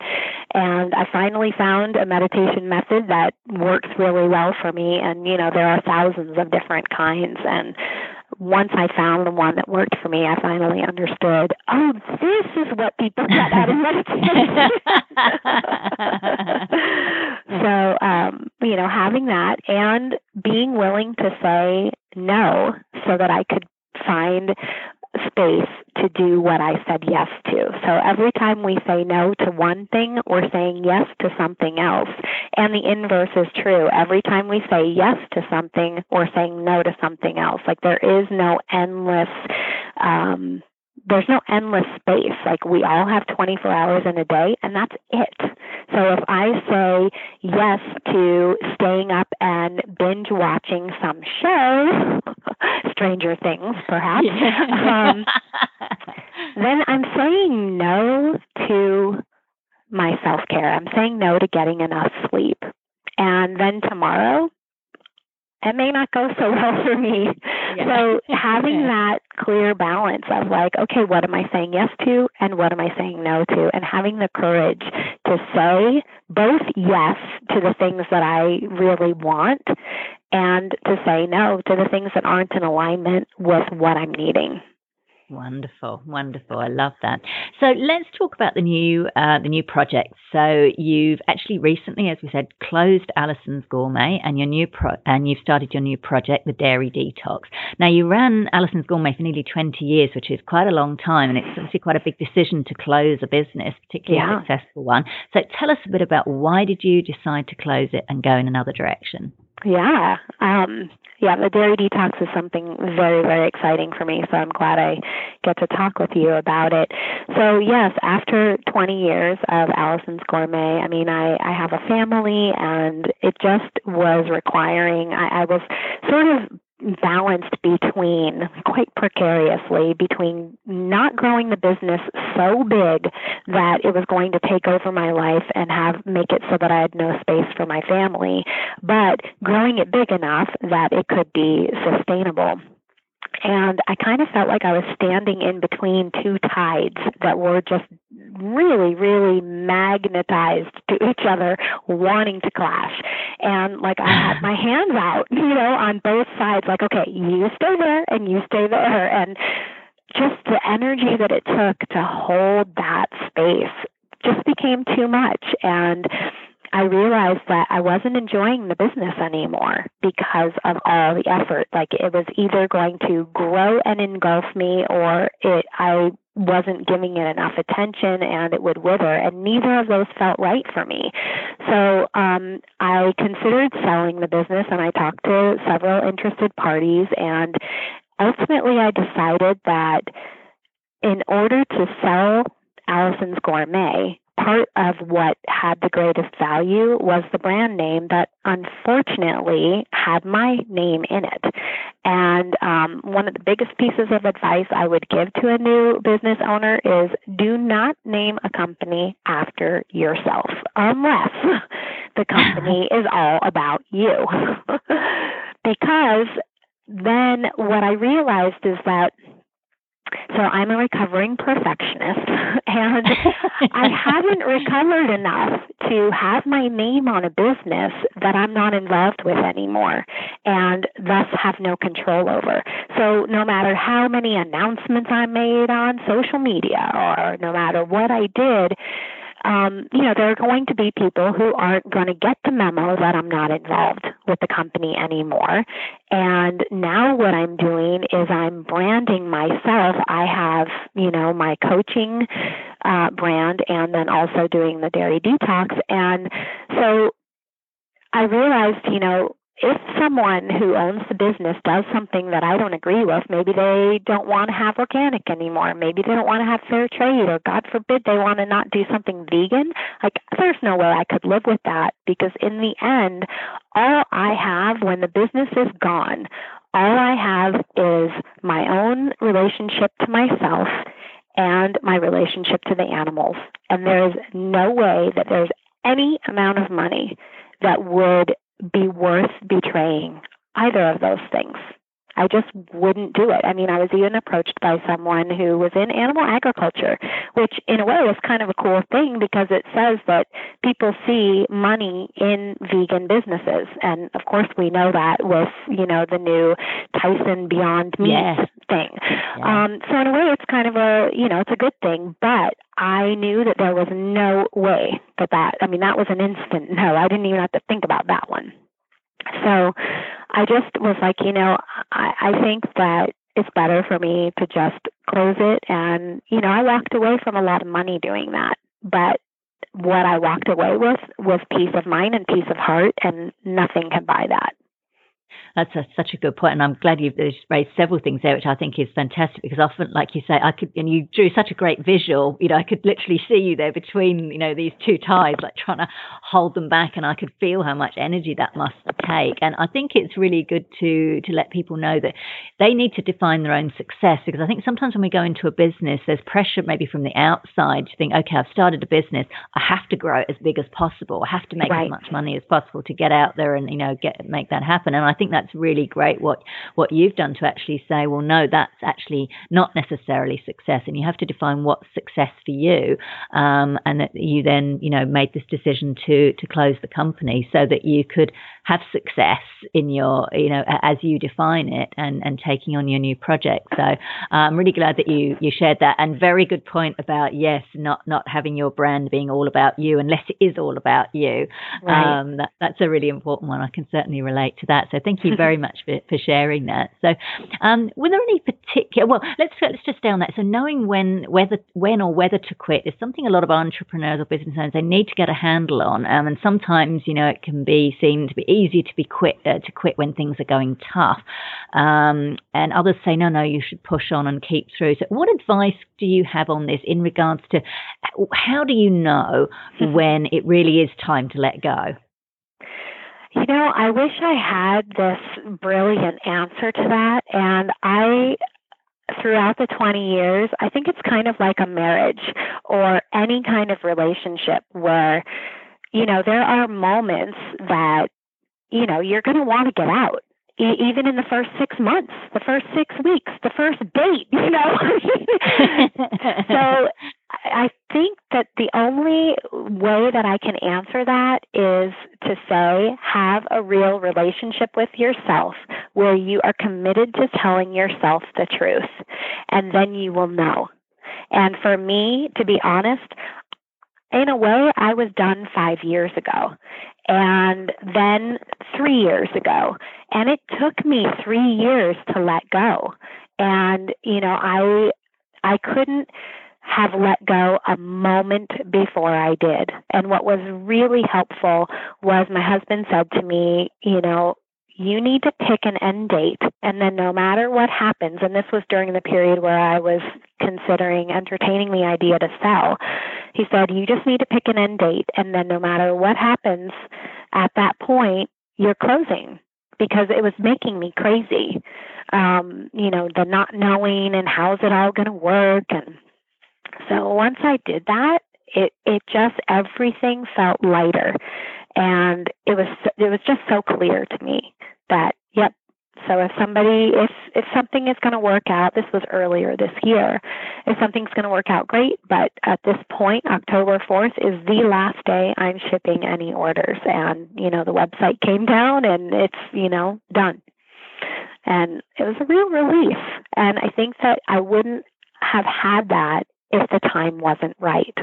And I finally found a meditation method that works really well for me. And, you know, there are thousands of different kinds. And once I found the one that worked for me, I finally understood, oh, this is what people get out of meditation. so, um, you know, having that and being willing to say no so that I could find space to do what I said yes to. So every time we say no to one thing, we're saying yes to something else. And the inverse is true. Every time we say yes to something, we're saying no to something else. Like there is no endless um there's no endless space. Like we all have 24 hours in a day, and that's it. So if I say yes to staying up and binge watching some show, Stranger Things, perhaps, um, then I'm saying no to my self care. I'm saying no to getting enough sleep. And then tomorrow, it may not go so well for me. Yeah. So having that clear balance of like, okay, what am I saying yes to and what am I saying no to? And having the courage to say both yes to the things that I really want and to say no to the things that aren't in alignment with what I'm needing. Wonderful, wonderful. I love that. So let's talk about the new uh, the new project. So you've actually recently, as we said, closed Allison's Gourmet, and your new pro- and you've started your new project, the Dairy Detox. Now you ran Allison's Gourmet for nearly twenty years, which is quite a long time, and it's obviously quite a big decision to close a business, particularly yeah. a successful one. So tell us a bit about why did you decide to close it and go in another direction? Yeah. Um, yeah, the dairy detox is something very, very exciting for me. So I'm glad I get to talk with you about it. So yes, after 20 years of Allison's Gourmet, I mean, I, I have a family and it just was requiring, I, I was sort of balanced between quite precariously between not growing the business so big that it was going to take over my life and have make it so that I had no space for my family, but growing it big enough that it could be sustainable. And I kind of felt like I was standing in between two tides that were just really, really magnetized to each other, wanting to clash. And like I had my hands out, you know, on both sides, like, okay, you stay there and you stay there. And just the energy that it took to hold that space just became too much. And I realized that I wasn't enjoying the business anymore because of all the effort. Like it was either going to grow and engulf me or it I wasn't giving it enough attention and it would wither and neither of those felt right for me so um i considered selling the business and i talked to several interested parties and ultimately i decided that in order to sell allison's gourmet part of what had the greatest value was the brand name that unfortunately had my name in it. And um, one of the biggest pieces of advice I would give to a new business owner is do not name a company after yourself unless the company is all about you. because then what I realized is that so I'm a recovering perfectionist and I haven't recovered enough to have my name on a business that I'm not involved with anymore and thus have no control over. So no matter how many announcements I made on social media or no matter what I did, um, you know, there are going to be people who aren't going to get the memo that I'm not involved with the company anymore. And now what I'm doing is I'm branding myself. I have, you know, my coaching uh, brand and then also doing the dairy detox. And so I realized, you know, if someone who owns the business does something that I don't agree with, maybe they don't want to have organic anymore, maybe they don't want to have fair trade, or God forbid they want to not do something vegan, like there's no way I could live with that because in the end, all I have when the business is gone, all I have is my own relationship to myself and my relationship to the animals. And there is no way that there's any amount of money that would be worth betraying either of those things. I just wouldn't do it. I mean, I was even approached by someone who was in animal agriculture, which in a way is kind of a cool thing because it says that people see money in vegan businesses. And of course, we know that with, you know, the new Tyson Beyond Meat yes. thing. Yeah. Um, so in a way, it's kind of a, you know, it's a good thing. But I knew that there was no way that that, I mean, that was an instant no. I didn't even have to think about that one. So I just was like, you know, I, I think that it's better for me to just close it. And, you know, I walked away from a lot of money doing that. But what I walked away with was peace of mind and peace of heart, and nothing can buy that. That's a, such a good point, and I'm glad you've raised several things there, which I think is fantastic. Because often, like you say, I could, and you drew such a great visual. You know, I could literally see you there between, you know, these two tides, like trying to hold them back, and I could feel how much energy that must take. And I think it's really good to to let people know that they need to define their own success. Because I think sometimes when we go into a business, there's pressure maybe from the outside to think, okay, I've started a business, I have to grow it as big as possible, I have to make right. as much money as possible to get out there and you know get make that happen. And I think that's really great what what you've done to actually say, well, no, that's actually not necessarily success, and you have to define what's success for you, um, and that you then you know made this decision to to close the company so that you could have success in your you know as you define it and and taking on your new project. So uh, I'm really glad that you you shared that, and very good point about yes, not not having your brand being all about you unless it is all about you. Right. Um, that, that's a really important one. I can certainly relate to that. So thank you very much for, for sharing that. So, um, were there any particular? Well, let's let's just stay on that. So, knowing when whether when or whether to quit is something a lot of entrepreneurs or business owners they need to get a handle on. Um, and sometimes, you know, it can be seen to be easier to be quit uh, to quit when things are going tough. Um, and others say, no, no, you should push on and keep through. So, what advice do you have on this in regards to how do you know when it really is time to let go? You know, I wish I had this brilliant answer to that. And I, throughout the 20 years, I think it's kind of like a marriage or any kind of relationship where, you know, there are moments that, you know, you're going to want to get out even in the first six months, the first six weeks, the first date, you know. so I think that the only way that I can answer that is to say have a real relationship with yourself where you are committed to telling yourself the truth, and then you will know. And for me, to be honest, in a way, I was done five years ago and then three years ago. And it took me three years to let go. And, you know, I I couldn't have let go a moment before I did. And what was really helpful was my husband said to me, you know, you need to pick an end date. And then no matter what happens, and this was during the period where I was considering entertaining the idea to sell, he said, you just need to pick an end date. And then no matter what happens at that point, you're closing because it was making me crazy. Um, you know, the not knowing and how's it all going to work. And so once I did that, it, it just, everything felt lighter. And it was it was just so clear to me that yep so if somebody if if something is going to work out this was earlier this year if something's going to work out great. But at this point october 4th is the last day i'm shipping any orders. And you know the website came down and it's you know done. And it was a real relief. And i think that i wouldn't have had that if the time wasn't right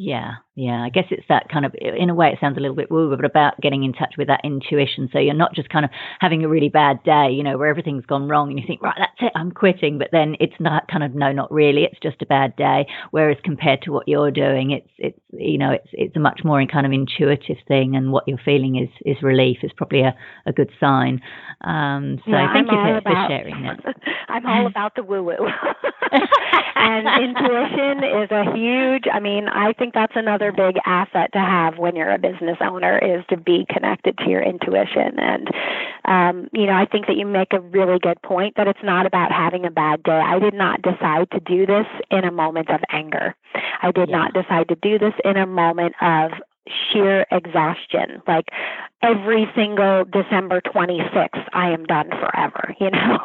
yeah, yeah. I guess it's that kind of, in a way, it sounds a little bit woo, woo, but about getting in touch with that intuition. So you're not just kind of having a really bad day, you know, where everything's gone wrong and you think, right, that's it, I'm quitting. But then it's not kind of, no, not really. It's just a bad day. Whereas compared to what you're doing, it's, it's, you know, it's, it's a much more kind of intuitive thing. And what you're feeling is, is relief is probably a, a good sign. Um, so yeah, thank I'm you for, about, for sharing that. I'm all about the woo woo. and intuition is a huge, I mean, I think that's another big asset to have when you're a business owner is to be connected to your intuition. And, um, you know, I think that you make a really good point that it's not about having a bad day. I did not decide to do this in a moment of anger. I did yeah. not decide to do this in a moment of sheer exhaustion. Like every single December 26th, I am done forever, you know?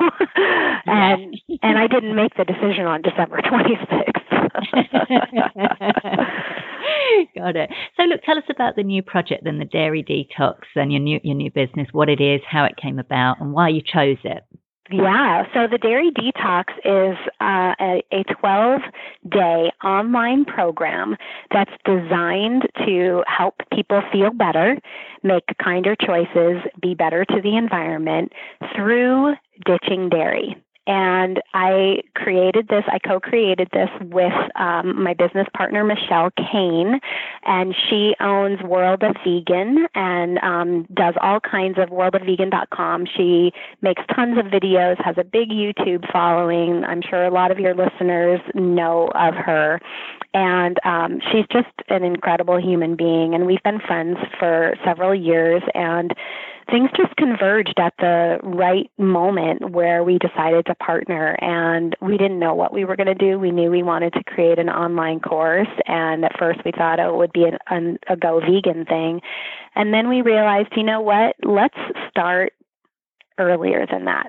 and and I didn't make the decision on December 26th. Got it. So look, tell us about the new project then, the Dairy Detox and your new your new business, what it is, how it came about and why you chose it. Yeah, so the Dairy Detox is uh, a 12 day online program that's designed to help people feel better, make kinder choices, be better to the environment through ditching dairy and I created this. I co-created this with um, my business partner Michelle Cehn, and she owns World of Vegan and um, does all kinds of worldofvegan.com. She makes tons of videos, has a big YouTube following. I'm sure a lot of your listeners know of her, and um, she's just an incredible human being. And we've been friends for several years, and things just converged at the right moment where we decided to partner and we didn't know what we were going to do. We knew we wanted to create an online course and at first we thought oh, it would be an, an, a go vegan thing. And then we realized, you know what? Let's start earlier than that.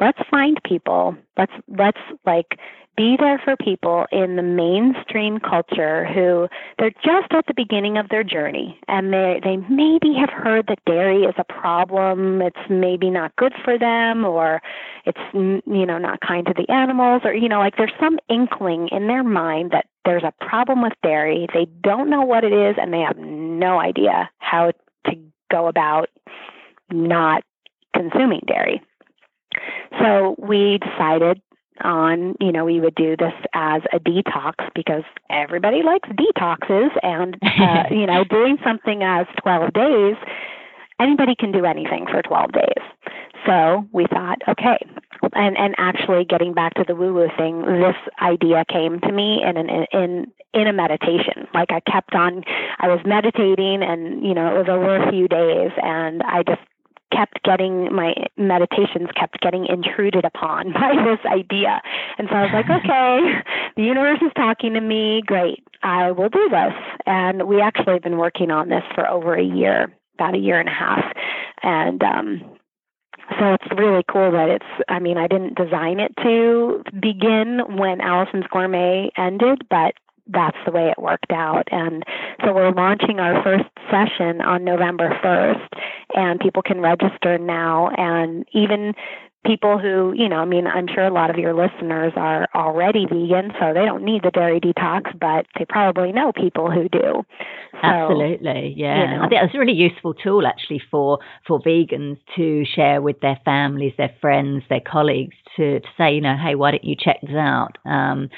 Let's find people. Let's let's like be there for people in the mainstream culture who they're just at the beginning of their journey and they they maybe have heard that dairy is a problem it's maybe not good for them or it's you know not kind to the animals or you know like there's some inkling in their mind that there's a problem with dairy they don't know what it is and they have no idea how to go about not consuming dairy. So we decided on, you know, we would do this as a detox because everybody likes detoxes and, uh, you know, doing something as 12 days, anybody can do anything for 12 days. So we thought, okay, and and actually getting back to the woo woo thing, this idea came to me in an in in a meditation. Like I kept on, I was meditating, and you know it was over a few days, and I just kept getting my meditations kept getting intruded upon by this idea. And so I was like, okay, the universe is talking to me. Great. I will do this. And we actually have been working on this for over a year, about a year and a half. And um so it's really cool that it's I mean, I didn't design it to begin when Allison's Gourmet ended, but that's the way it worked out. And so we're launching our first session on November 1st, and people can register now. And even people who, you know, I mean, I'm sure a lot of your listeners are already vegan, so they don't need the dairy detox, but they probably know people who do. So, Absolutely, yeah. You know. I think it's a really useful tool actually for for vegans to share with their families, their friends, their colleagues to, to say, you know, hey, why don't you check this out? Um,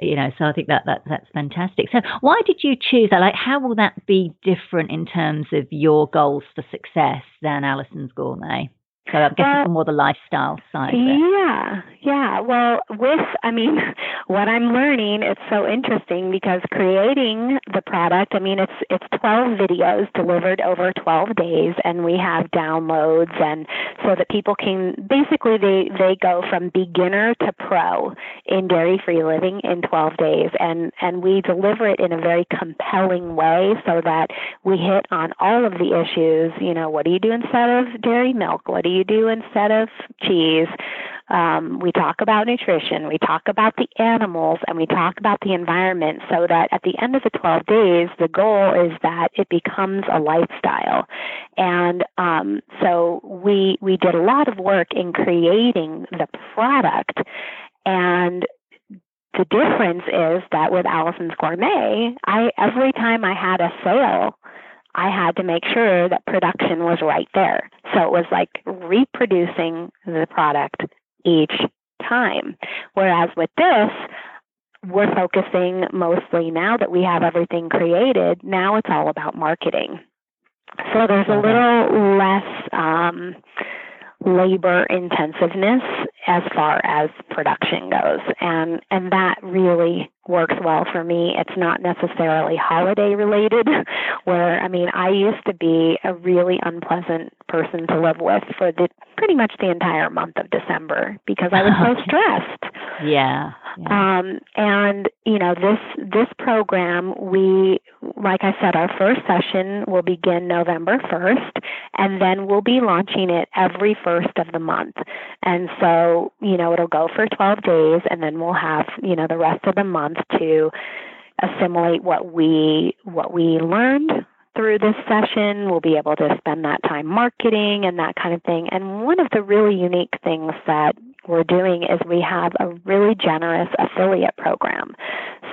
you know, so I think that, that that's fantastic. So why did you choose that? Like, how will that be different in terms of your goals for success than Alison's Gourmet? So I'm guessing uh, more the lifestyle side. Yeah, yeah. Well, with I mean, what I'm learning, it's so interesting because creating the product. I mean, it's it's 12 videos delivered over 12 days, and we have downloads, and so that people can basically they they go from beginner to pro in dairy free living in 12 days, and and we deliver it in a very compelling way so that we hit on all of the issues. You know, what do you do instead of dairy milk? What do you you do instead of cheese. Um, we talk about nutrition, we talk about the animals, and we talk about the environment so that at the end of the 12 days, the goal is that it becomes a lifestyle. And um, so we, we did a lot of work in creating the product. And the difference is that with Allison's Gourmet, I every time I had a sale, I had to make sure that production was right there. So it was like reproducing the product each time. Whereas with this, we're focusing mostly now that we have everything created, now it's all about marketing. So there's a little less um, labor intensiveness as far as production goes and and that really works well for me it's not necessarily holiday related where i mean i used to be a really unpleasant person to live with for the pretty much the entire month of december because i was so stressed yeah, yeah. um and you know this this program we like I said, our first session will begin November 1st, and then we'll be launching it every first of the month. And so, you know, it'll go for 12 days, and then we'll have, you know, the rest of the month to assimilate what we what we learned through this session. We'll be able to spend that time marketing and that kind of thing. And one of the really unique things that we're doing is we have a really generous affiliate program.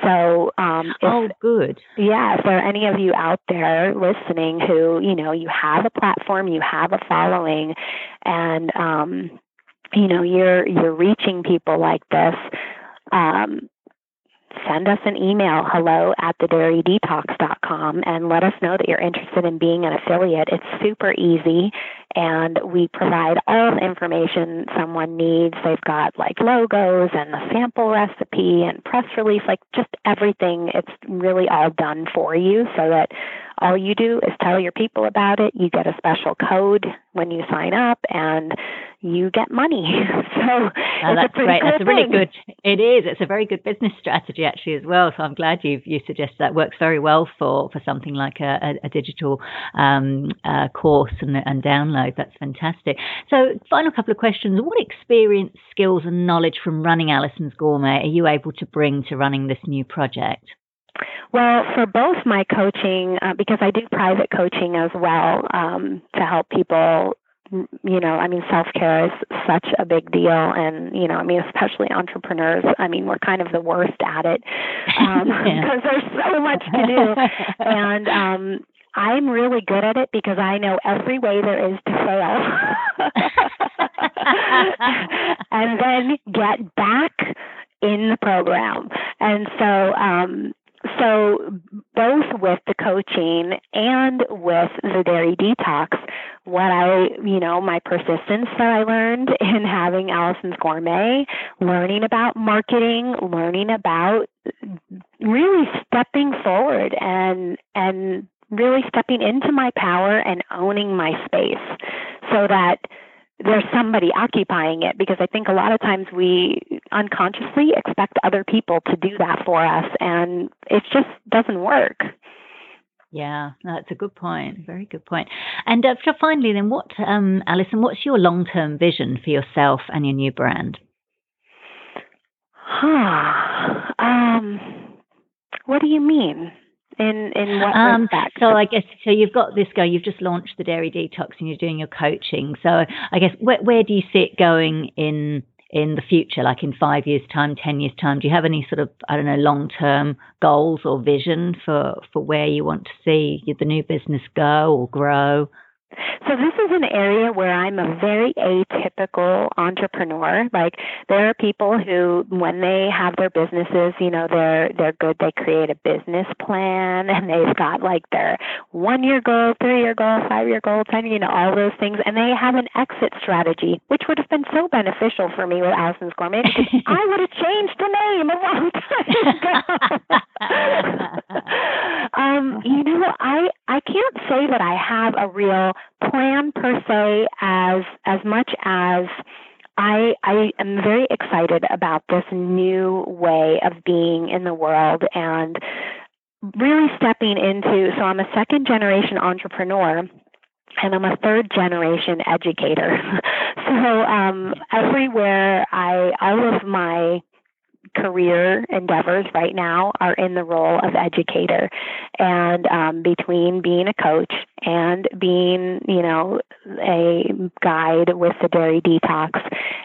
So, um, if, oh, good. Yeah, if there are any of you out there listening who, you know, you have a platform, you have a following, and um, you know, you're you're reaching people like this. Um, send us an email, hello at thedairydetox.com, and let us know that you're interested in being an affiliate. It's super easy, and we provide all the information someone needs. They've got like logos and a sample recipe and press release, like just everything. It's really all done for you so that all you do is tell your people about it. You get a special code when you sign up, and you get money. so oh, that's great. That's a really good. It is. It's a very good business strategy actually as well. So I'm glad you you suggest that works very well for for something like a, a, a digital um, uh, course and, and download. That's fantastic. So final couple of questions. What experience, skills, and knowledge from running Alison's Gourmet are you able to bring to running this new project? Well, for both my coaching, uh, because I do private coaching as well um, to help people. You know, I mean, self care is such a big deal, and you know, I mean, especially entrepreneurs. I mean, we're kind of the worst at it um, because there's so much to do, and um, I'm really good at it because I know every way there is to fail. and then get back in the program. And so um so both with the coaching and with the dairy detox what i you know my persistence that i learned in having alison's gourmet learning about marketing learning about really stepping forward and and really stepping into my power and owning my space so that there's somebody occupying it because I think a lot of times we unconsciously expect other people to do that for us and it just doesn't work. Yeah, that's a good point. Very good point. And uh, finally, then, what, um, Alison, what's your long term vision for yourself and your new brand? Huh. Um, what do you mean? In in what um, respect? So I guess so. You've got this go. You've just launched the dairy detox, and you're doing your coaching. So I guess where, where do you see it going in in the future, like in five years' time, ten years' time? Do you have any sort of I don't know long term goals or vision for for where you want to see the new business go or grow? So this is an area where I'm a very atypical entrepreneur. Like there are people who when they have their businesses, you know, they're they're good, they create a business plan and they've got like their one year goal, three year goal, five year goal, ten, you know, all those things and they have an exit strategy, which would have been so beneficial for me with Allison's Gourmet because I would have changed the name a long time ago. um, you know, I I can't say that I have a real plan per se as as much as I I am very excited about this new way of being in the world and really stepping into so I'm a second generation entrepreneur and I'm a third generation educator. so um, everywhere I all of my career endeavors right now are in the role of educator. And um, between being a coach and being you know a guide with the dairy detox.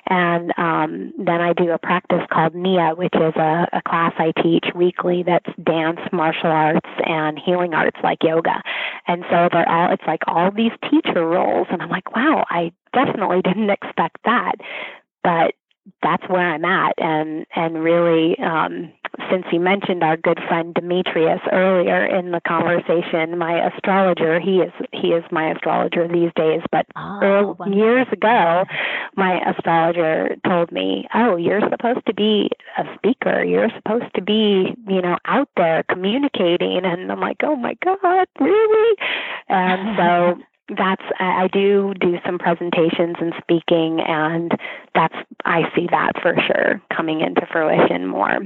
And um, then i do a practice called nia which is a, a class i teach weekly that's dance martial arts and healing arts like yoga. And so they're all it's like all these teacher roles. And i'm like wow i definitely didn't expect that. But that's where I'm at. And and really, um, since you mentioned our good friend Demetrius earlier in the conversation, my astrologer, he is he is my astrologer these days. But oh, early, years ago, my astrologer told me, "Oh, you're supposed to be a speaker. You're supposed to be, you know, out there communicating." And I'm like, "Oh my God, really?" And so that's I do do some presentations and speaking, and that's I see that for sure coming into fruition more.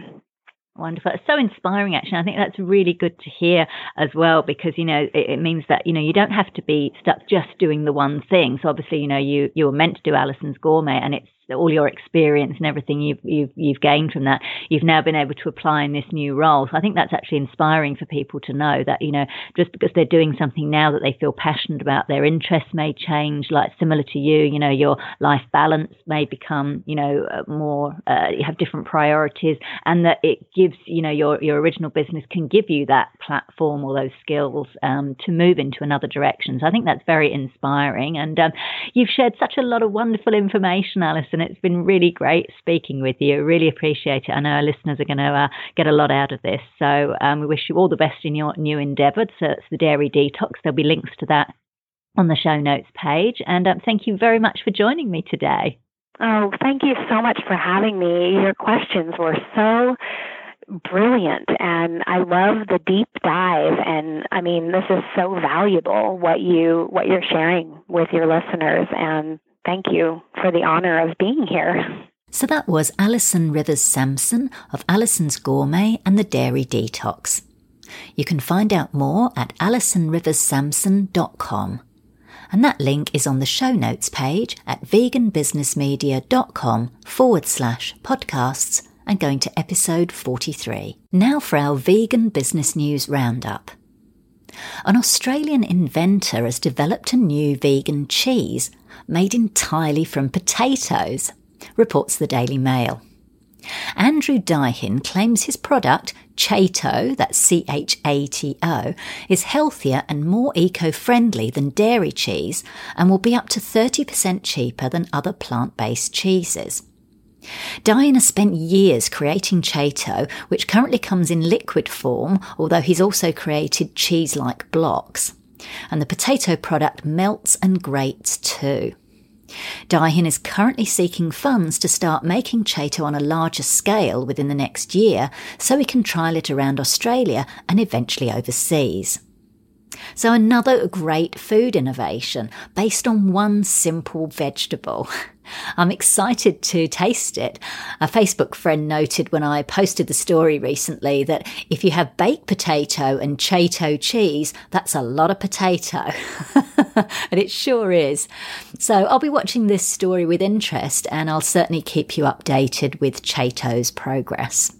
Wonderful. It's so inspiring, actually. I think that's really good to hear as well because, you know, it, it, means that, you know, you don't have to be stuck just doing the one thing. So obviously, you know, you, you were meant to do Allison's Gourmet and it's all your experience and everything you've, you've, you've gained from that, you've now been able to apply in this new role. So I think that's actually inspiring for people to know that, you know, just because they're doing something now that they feel passionate about, their interests may change, like similar to you, you know, your life balance may become, you know, uh, more, uh, you have different priorities and that it gives, you know, your, your original business can give you that platform or those skills um, to move into another direction. So I think that's very inspiring. And um, you've shared such a lot of wonderful information, Alice and it's been really great speaking with you. Really appreciate it. I know our listeners are going to uh, get a lot out of this. So um, we wish you all the best in your new endeavour. So it's the Dairy Detox. There'll be links to that on the show notes page. And um, thank you very much for joining me today. Oh, thank you so much for having me. Your questions were so brilliant and I love the deep dive and I mean this is so valuable what you what you're sharing with your listeners and thank you for the honor of being here. So that was Allison Rivers Samson of Allison's Gourmet and the Dairy Detox. You can find out more at allisonriverssamson.com. And that link is on the show notes page at veganbusinessmedia.com forward slash podcasts and going to episode 43. Now for our vegan business news roundup. An Australian inventor has developed a new vegan cheese made entirely from potatoes, reports the Daily Mail. Andrew Dyhin claims his product, Chato, that's C H A T O, is healthier and more eco friendly than dairy cheese and will be up to 30% cheaper than other plant based cheeses. Has spent years creating Chato, which currently comes in liquid form, although he's also created cheese like blocks and the potato product melts and grates too. Dyhin is currently seeking funds to start making Chato on a larger scale within the next year so he can trial it around Australia and eventually overseas. So, another great food innovation based on one simple vegetable. I'm excited to taste it. A Facebook friend noted when I posted the story recently that if you have baked potato and Chato cheese, that's a lot of potato. and it sure is. So I'll be watching this story with interest and I'll certainly keep you updated with Chato's progress.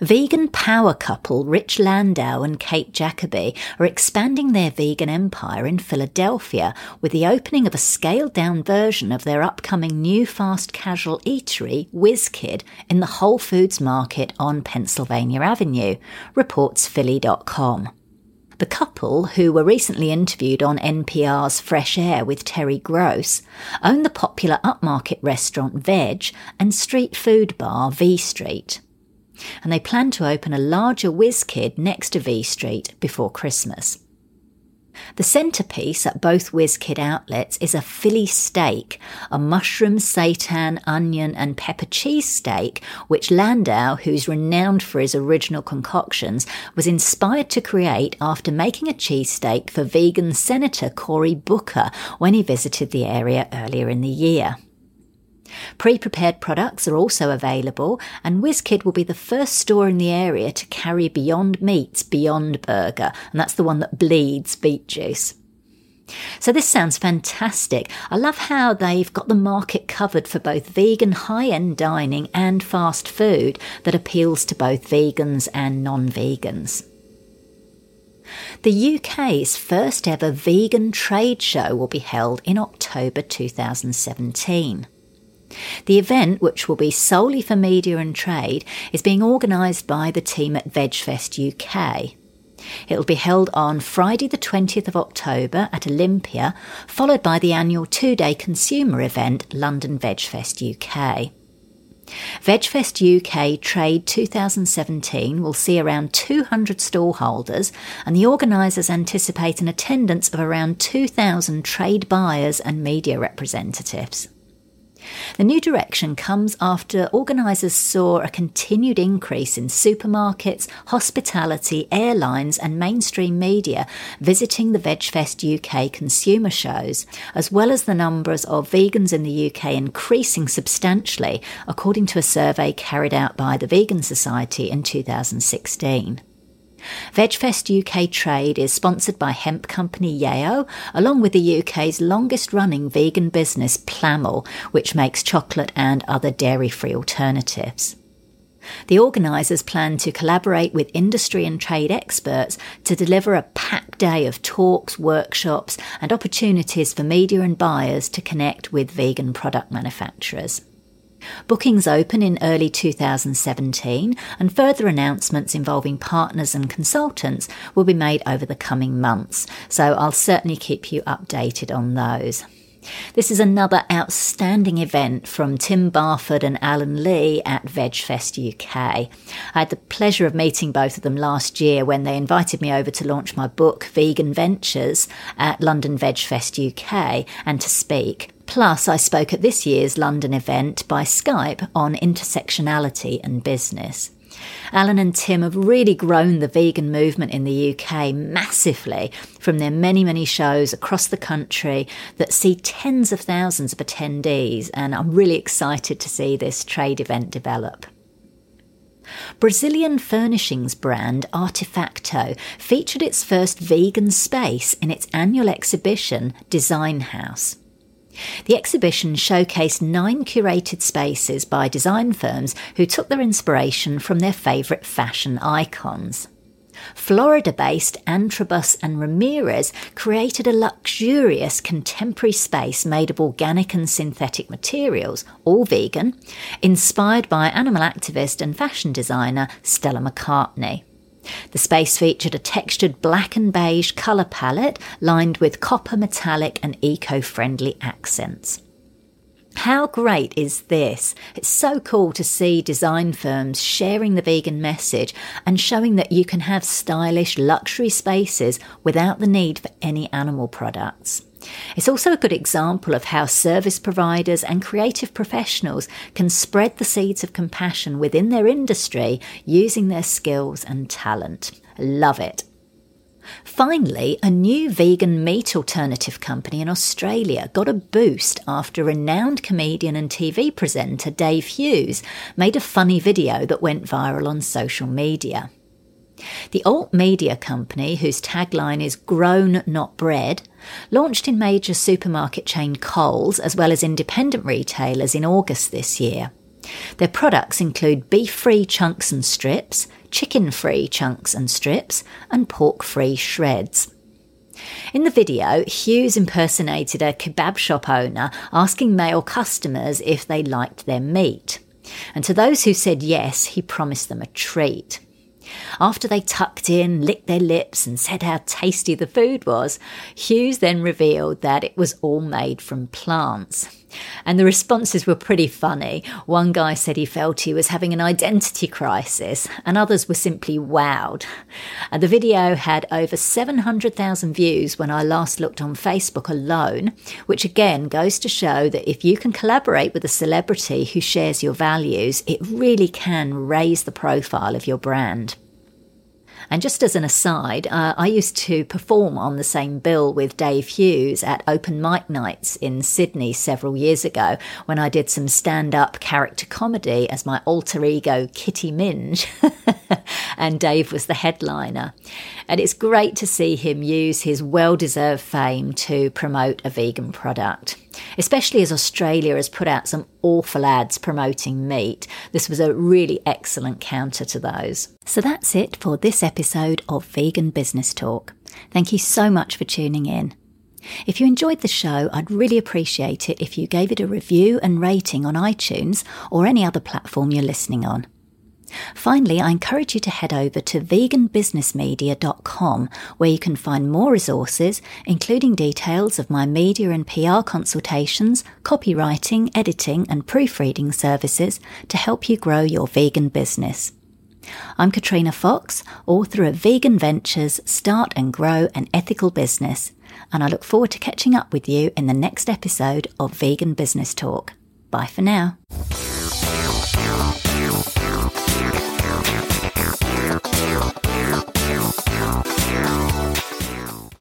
Vegan power couple Rich Landau and Kate Jacoby are expanding their vegan empire in Philadelphia with the opening of a scaled down version of their upcoming new fast casual eatery, WizKid, in the Whole Foods market on Pennsylvania Avenue, reports Philly.com. The couple, who were recently interviewed on NPR's Fresh Air with Terry Gross, own the popular upmarket restaurant Vedge and street food bar V Street and they plan to open a larger WizKid next to V Street before Christmas. The centrepiece at both WizKid outlets is a Philly steak, a mushroom, seitan, onion, and pepper cheese steak, which Landau, who's renowned for his original concoctions, was inspired to create after making a cheesesteak for vegan Senator Cory Booker when he visited the area earlier in the year. Pre prepared products are also available, and WizKid will be the first store in the area to carry Beyond Meat's Beyond Burger, and that's the one that bleeds beet juice. So this sounds fantastic. I love how they've got the market covered for both vegan high end dining and fast food that appeals to both vegans and non vegans. The UK's first ever vegan trade show will be held in October 2017. The event, which will be solely for media and trade, is being organised by the team at VegFest UK. It will be held on Friday, the 20th of October at Olympia, followed by the annual two day consumer event, London VegFest UK. VegFest UK Trade 2017 will see around 200 stallholders, and the organisers anticipate an attendance of around 2,000 trade buyers and media representatives. The new direction comes after organisers saw a continued increase in supermarkets, hospitality, airlines, and mainstream media visiting the VegFest UK consumer shows, as well as the numbers of vegans in the UK increasing substantially, according to a survey carried out by the Vegan Society in 2016. VegFest UK Trade is sponsored by hemp company Yeo, along with the UK's longest running vegan business Plamil, which makes chocolate and other dairy free alternatives. The organisers plan to collaborate with industry and trade experts to deliver a packed day of talks, workshops, and opportunities for media and buyers to connect with vegan product manufacturers. Bookings open in early 2017, and further announcements involving partners and consultants will be made over the coming months, so I'll certainly keep you updated on those. This is another outstanding event from Tim Barford and Alan Lee at VegFest UK. I had the pleasure of meeting both of them last year when they invited me over to launch my book, Vegan Ventures, at London VegFest UK and to speak. Plus, I spoke at this year's London event by Skype on intersectionality and business. Alan and Tim have really grown the vegan movement in the UK massively from their many, many shows across the country that see tens of thousands of attendees, and I'm really excited to see this trade event develop. Brazilian furnishings brand Artefacto featured its first vegan space in its annual exhibition Design House. The exhibition showcased nine curated spaces by design firms who took their inspiration from their favourite fashion icons. Florida based Antrobus and Ramirez created a luxurious contemporary space made of organic and synthetic materials, all vegan, inspired by animal activist and fashion designer Stella McCartney. The space featured a textured black and beige colour palette lined with copper, metallic, and eco friendly accents. How great is this? It's so cool to see design firms sharing the vegan message and showing that you can have stylish luxury spaces without the need for any animal products. It's also a good example of how service providers and creative professionals can spread the seeds of compassion within their industry using their skills and talent. Love it. Finally, a new vegan meat alternative company in Australia got a boost after renowned comedian and TV presenter Dave Hughes made a funny video that went viral on social media. The alt media company, whose tagline is Grown Not Bred, launched in major supermarket chain Coles as well as independent retailers in August this year. Their products include beef free chunks and strips, chicken free chunks and strips, and pork free shreds. In the video, Hughes impersonated a kebab shop owner asking male customers if they liked their meat. And to those who said yes, he promised them a treat. After they tucked in, licked their lips, and said how tasty the food was, Hughes then revealed that it was all made from plants. And the responses were pretty funny. One guy said he felt he was having an identity crisis, and others were simply wowed. And the video had over 700,000 views when I last looked on Facebook alone, which again goes to show that if you can collaborate with a celebrity who shares your values, it really can raise the profile of your brand. And just as an aside, uh, I used to perform on the same bill with Dave Hughes at open mic nights in Sydney several years ago when I did some stand up character comedy as my alter ego Kitty Minge. and Dave was the headliner. And it's great to see him use his well deserved fame to promote a vegan product especially as Australia has put out some awful ads promoting meat. This was a really excellent counter to those. So that's it for this episode of Vegan Business Talk. Thank you so much for tuning in. If you enjoyed the show, I'd really appreciate it if you gave it a review and rating on iTunes or any other platform you're listening on. Finally, I encourage you to head over to veganbusinessmedia.com where you can find more resources, including details of my media and PR consultations, copywriting, editing, and proofreading services to help you grow your vegan business. I'm Katrina Fox, author of Vegan Ventures Start and Grow an Ethical Business, and I look forward to catching up with you in the next episode of Vegan Business Talk. Bye for now.